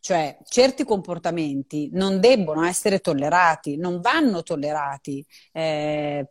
Cioè, certi comportamenti non debbono essere tollerati, non vanno tollerati. Eh,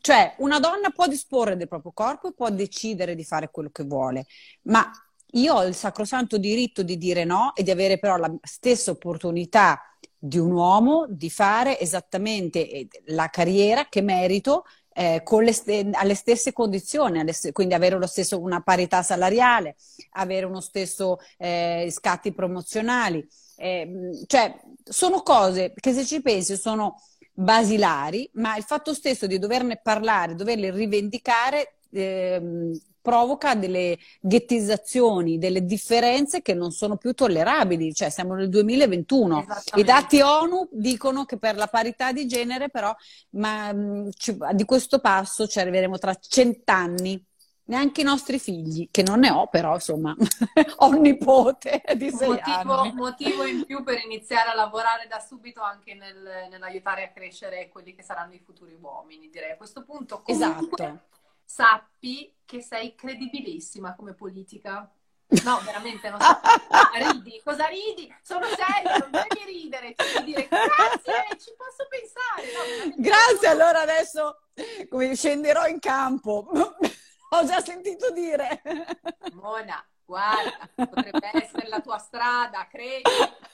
cioè, una donna può disporre del proprio corpo e può decidere di fare quello che vuole, ma io ho il sacrosanto diritto di dire no e di avere però la stessa opportunità di un uomo di fare esattamente eh, la carriera che merito eh, st- alle stesse condizioni, alle st- quindi avere lo stesso, una parità salariale, avere uno stesso eh, scatti promozionali. Eh, cioè, sono cose che se ci pensi sono basilari, ma il fatto stesso di doverne parlare, doverle rivendicare, ehm, provoca delle ghettizzazioni, delle differenze che non sono più tollerabili, cioè siamo nel 2021. I dati ONU dicono che per la parità di genere però ma, ci, di questo passo ci arriveremo tra cent'anni. Neanche i nostri figli, che non ne ho, però insomma, ho un nipote di sei motivo, anni. motivo in più per iniziare a lavorare da subito anche nel, nell'aiutare a crescere quelli che saranno i futuri uomini, direi. A questo punto, comunque, esatto sappi che sei credibilissima come politica. No, veramente non so. Ridi, cosa ridi? Sono seria, non devi ridere, devi dire grazie, ci posso pensare. No, grazie, allora adesso come scenderò in campo. Ho già sentito dire. Mona, guarda, potrebbe essere la tua strada, credi.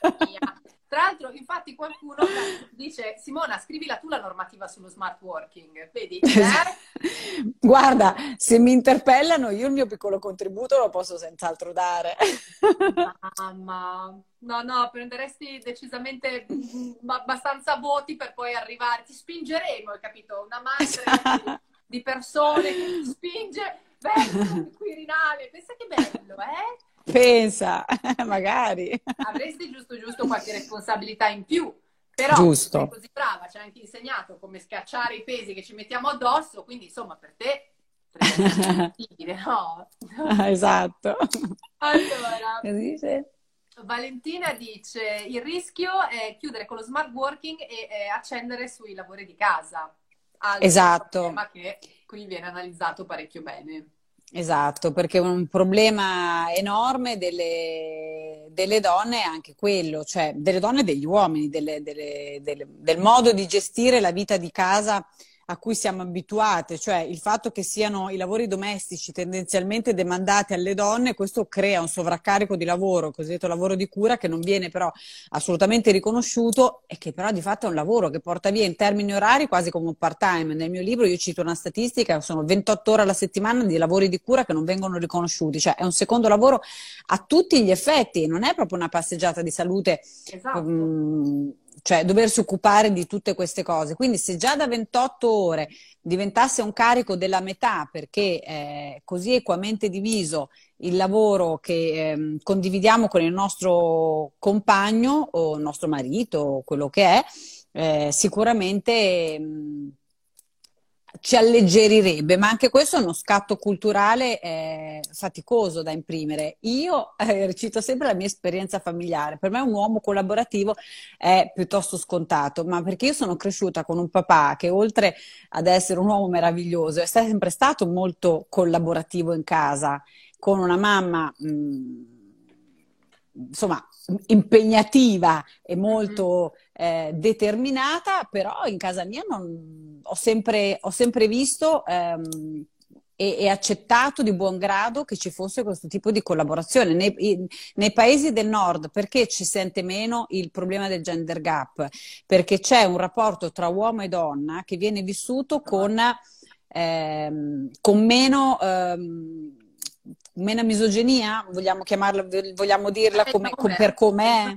Tra l'altro, infatti, qualcuno dice: Simona, scrivila tu la normativa sullo smart working. Vedi? Eh? Guarda, se mi interpellano, io il mio piccolo contributo lo posso senz'altro dare. Mamma, no, no, prenderesti decisamente mm, abbastanza voti per poi arrivare. Ti spingeremo, hai capito? Una massa di persone che ti spinge verso il Quirinale. Pensa che bello, eh? Pensa, magari. Avresti giusto giusto qualche responsabilità in più. Però giusto. sei così brava, ci hai anche insegnato come schiacciare i pesi che ci mettiamo addosso, quindi insomma per te no? esatto. Allora, dice? Valentina dice il rischio è chiudere con lo smart working e, e accendere sui lavori di casa. Altro esatto. Ma che qui viene analizzato parecchio bene. Esatto, perché un problema enorme delle, delle, donne è anche quello, cioè delle donne e degli uomini, delle, delle, del modo di gestire la vita di casa a cui siamo abituate, cioè il fatto che siano i lavori domestici tendenzialmente demandati alle donne, questo crea un sovraccarico di lavoro, cosiddetto lavoro di cura, che non viene però assolutamente riconosciuto e che però di fatto è un lavoro che porta via in termini orari quasi come un part-time. Nel mio libro io cito una statistica, sono 28 ore alla settimana di lavori di cura che non vengono riconosciuti, cioè è un secondo lavoro a tutti gli effetti, non è proprio una passeggiata di salute. Esatto. Um, cioè doversi occupare di tutte queste cose. Quindi se già da 28 ore diventasse un carico della metà perché è così equamente diviso il lavoro che eh, condividiamo con il nostro compagno o il nostro marito o quello che è, eh, sicuramente mh, ci alleggerirebbe, ma anche questo è uno scatto culturale eh, faticoso da imprimere. Io eh, cito sempre la mia esperienza familiare, per me un uomo collaborativo è piuttosto scontato, ma perché io sono cresciuta con un papà che oltre ad essere un uomo meraviglioso è sempre stato molto collaborativo in casa, con una mamma mh, insomma, impegnativa e molto eh, determinata, però in casa mia non, ho, sempre, ho sempre visto ehm, e, e, accettato di buon grado che ci fosse questo tipo di collaborazione. Nei, in, nei, paesi del nord perché ci sente meno il problema del gender gap? Perché c'è un rapporto tra uomo e donna che viene vissuto con, ehm, con meno... Ehm, meno misoginia, vogliamo chiamarla, vogliamo dirla come, com, per com'è?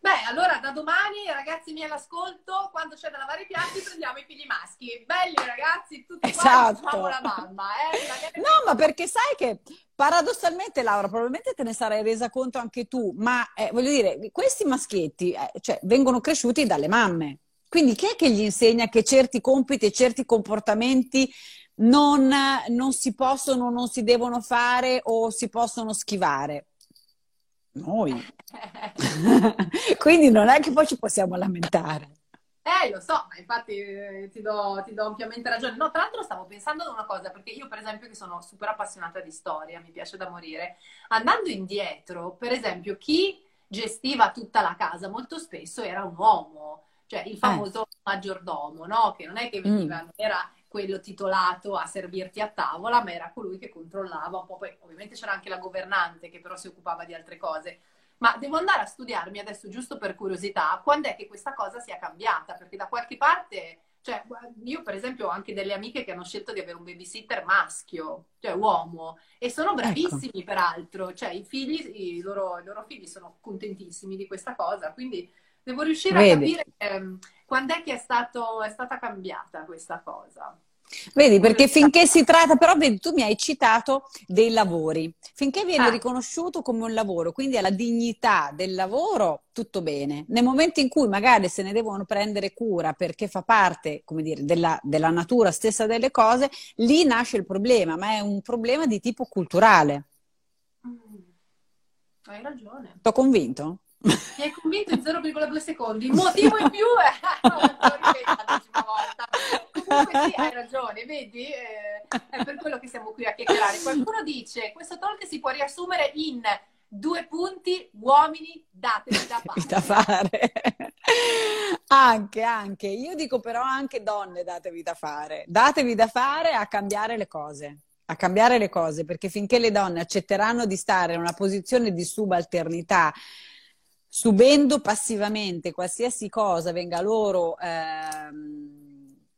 Beh, allora da domani, ragazzi miei all'ascolto, quando c'è da lavare i piatti prendiamo i figli maschi. Belli ragazzi, tutti esatto. quanti, la mamma. Eh? No, ma perché sai che paradossalmente, Laura, probabilmente te ne sarai resa conto anche tu, ma eh, voglio dire, questi maschietti eh, cioè, vengono cresciuti dalle mamme. Quindi chi è che gli insegna che certi compiti e certi comportamenti non, non si possono, non si devono fare o si possono schivare? Noi. Quindi non è che poi ci possiamo lamentare. Eh, lo so, ma infatti eh, ti, do, ti, do, ampiamente ragione. No, tra l'altro stavo pensando ad una cosa, perché io per esempio che sono super appassionata di storia, mi piace da morire, andando indietro, per esempio, chi gestiva tutta la casa molto spesso era un uomo, cioè il famoso eh. maggiordomo, no? Che non è che veniva, mm. era quello titolato a servirti a tavola, ma era colui che controllava un po'. Poi ovviamente c'era anche la governante che però si occupava di altre cose. Ma devo andare a studiarmi adesso, giusto per curiosità, quando è che questa cosa sia cambiata? Perché da qualche parte, cioè, io per esempio ho anche delle amiche che hanno scelto di avere un babysitter maschio, cioè uomo, e sono ecco. bravissimi ecco. peraltro, cioè i figli, i loro, i loro figli sono contentissimi di questa cosa, quindi devo riuscire Vedi. a capire ehm, quando è che è, stato, è stata cambiata questa cosa. Vedi, perché finché si tratta, però vedi, tu mi hai citato dei lavori, finché viene ah. riconosciuto come un lavoro, quindi è la dignità del lavoro, tutto bene. Nel momento in cui magari se ne devono prendere cura perché fa parte, come dire, della, della natura stessa delle cose, lì nasce il problema, ma è un problema di tipo culturale. Mm. Hai ragione. T'ho convinto? Mi hai convinto in 0,2 secondi. Il motivo in più è... Comunque sì, hai ragione, vedi? Eh, è per quello che siamo qui a chiacchierare. Qualcuno dice, questo talk si può riassumere in due punti, uomini, datevi da fare. Da fare. anche, anche. Io dico però anche donne, datevi da fare. Datevi da fare a cambiare le cose a cambiare le cose, perché finché le donne accetteranno di stare in una posizione di subalternità subendo passivamente qualsiasi cosa venga loro ehm,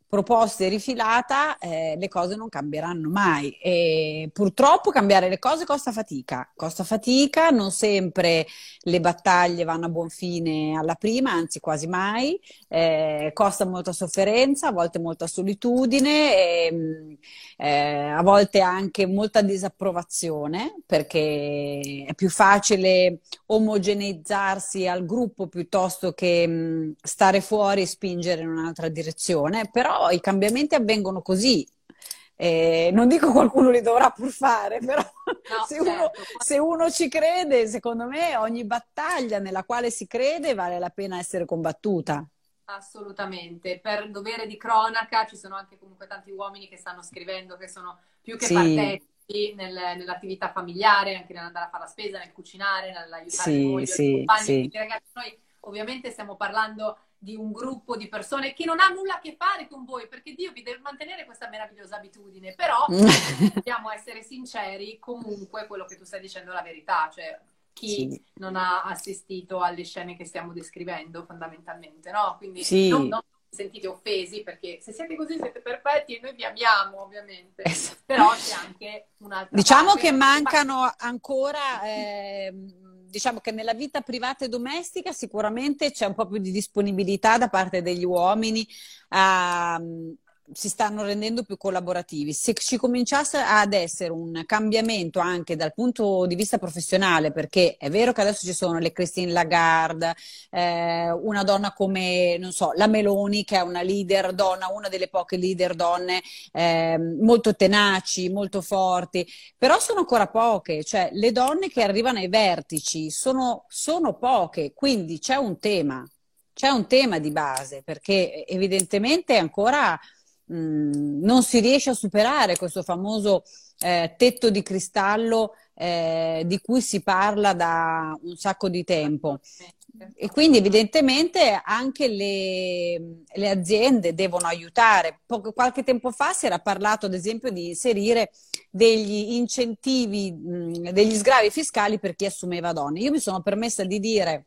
proposta e rifilata, eh, le cose non cambieranno mai. E purtroppo cambiare le cose costa fatica. Costa fatica, non sempre le battaglie vanno a buon fine alla prima, anzi quasi mai. Eh, costa molta sofferenza, a volte molta solitudine, e, eh, a volte anche molta disapprovazione, perché è più facile omogeneizzarsi al gruppo piuttosto che mh, stare fuori e spingere in un'altra direzione. Però i cambiamenti avvengono così. Eh, non dico qualcuno li dovrà pur fare, però no, se, certo. uno, se, uno, ci crede, secondo me ogni battaglia nella quale si crede vale la pena essere combattuta. Assolutamente, per dovere di cronaca ci sono anche comunque tanti uomini che stanno scrivendo, che sono più che sì. partecipi nel, nell'attività familiare, anche nell'andare a fare la spesa, nel cucinare, nell'aiutare sì, sì, i compagni. Sì. Quindi ragazzi, noi ovviamente stiamo parlando di un gruppo di persone che non ha nulla a che fare con voi, perché Dio vi deve mantenere questa meravigliosa abitudine, però dobbiamo essere sinceri, comunque quello che tu stai dicendo è la verità, cioè chi sì. non ha assistito alle scene che stiamo descrivendo fondamentalmente, no? Quindi sì. non, non sentite offesi perché se siete così siete perfetti e noi vi amiamo ovviamente, esatto. però c'è anche un'altra Diciamo che mancano ancora... Eh, diciamo che nella vita privata e domestica sicuramente c'è un po' più di disponibilità da parte degli uomini a, si stanno rendendo più collaborativi. Se ci cominciasse ad essere un cambiamento anche dal punto di vista professionale, perché è vero che adesso ci sono le Christine Lagarde, eh, una donna come, non so, la Meloni, che è una leader donna, una delle poche leader donne eh, molto tenaci, molto forti, però sono ancora poche, cioè le donne che arrivano ai vertici sono, sono poche, quindi c'è un tema. C'è un tema di base perché evidentemente ancora mh, non si riesce a superare questo famoso eh, tetto di cristallo eh, di cui si parla da un sacco di tempo. E quindi evidentemente anche le, le aziende devono aiutare. Poco, qualche tempo fa si era parlato ad esempio di inserire degli incentivi, mh, degli sgravi fiscali per chi assumeva donne. Io mi sono permessa di dire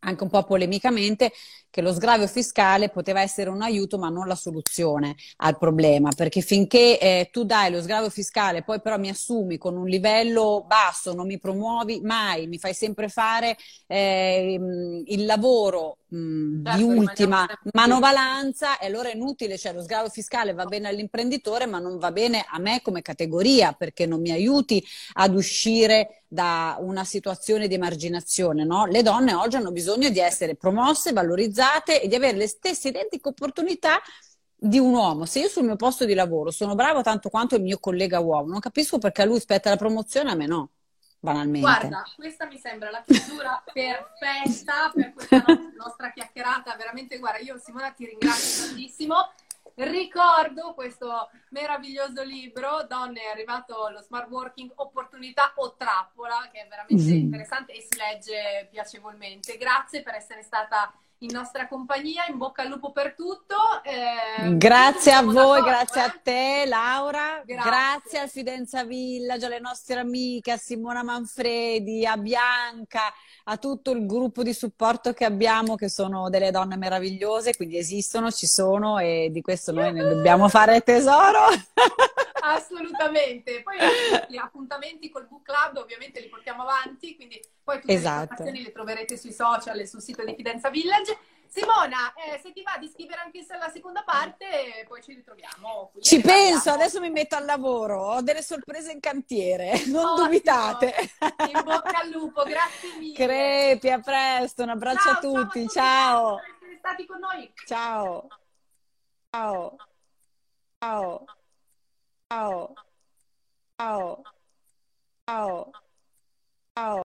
anche un po' polemicamente, che lo sgravio fiscale poteva essere un aiuto ma non la soluzione al problema, perché finché eh, tu dai lo sgravio fiscale, poi però mi assumi con un livello basso, non mi promuovi mai, mi fai sempre fare eh, il lavoro mh, certo, di ultima manovalanza e allora è inutile, cioè lo sgravio fiscale va bene all'imprenditore ma non va bene a me come categoria perché non mi aiuti ad uscire da una situazione di emarginazione, no? Le donne oggi hanno bisogno di essere promosse, valorizzate e di avere le stesse identiche opportunità di un uomo. Se io sul mio posto di lavoro sono bravo tanto quanto il mio collega uomo, non capisco perché a lui spetta la promozione, a me no. Banalmente. Guarda, questa mi sembra la chiusura perfetta per questa nostra chiacchierata. Veramente, guarda, io Simona ti ringrazio tantissimo. Ricordo questo meraviglioso libro, Donne è arrivato lo smart working, opportunità o trappola, che è veramente mm. interessante e si legge piacevolmente. Grazie per essere stata in nostra compagnia, in bocca al lupo per tutto. Eh, grazie a voi, grazie a te Laura, grazie. grazie al Fidenza Village, alle nostre amiche, a Simona Manfredi, a Bianca, a tutto il gruppo di supporto che abbiamo, che sono delle donne meravigliose, quindi esistono, ci sono e di questo noi ne dobbiamo fare tesoro. Assolutamente. Poi gli appuntamenti col book club ovviamente li portiamo avanti, quindi poi tutte esatto. le informazioni le troverete sui social e sul sito di Fidenza Village. Simona, eh, se ti va di scrivere anche la seconda parte, poi ci ritroviamo. Ci penso, adesso mi metto al lavoro, ho delle sorprese in cantiere, non Ottimo. dubitate. In bocca al lupo, grazie mille. Crepi, a presto, un abbraccio ciao, a tutti, ciao. ciao. Per essere stati con noi. Ciao. Ciao. Ciao. Ciao. Ciao. Ciao. Ciao.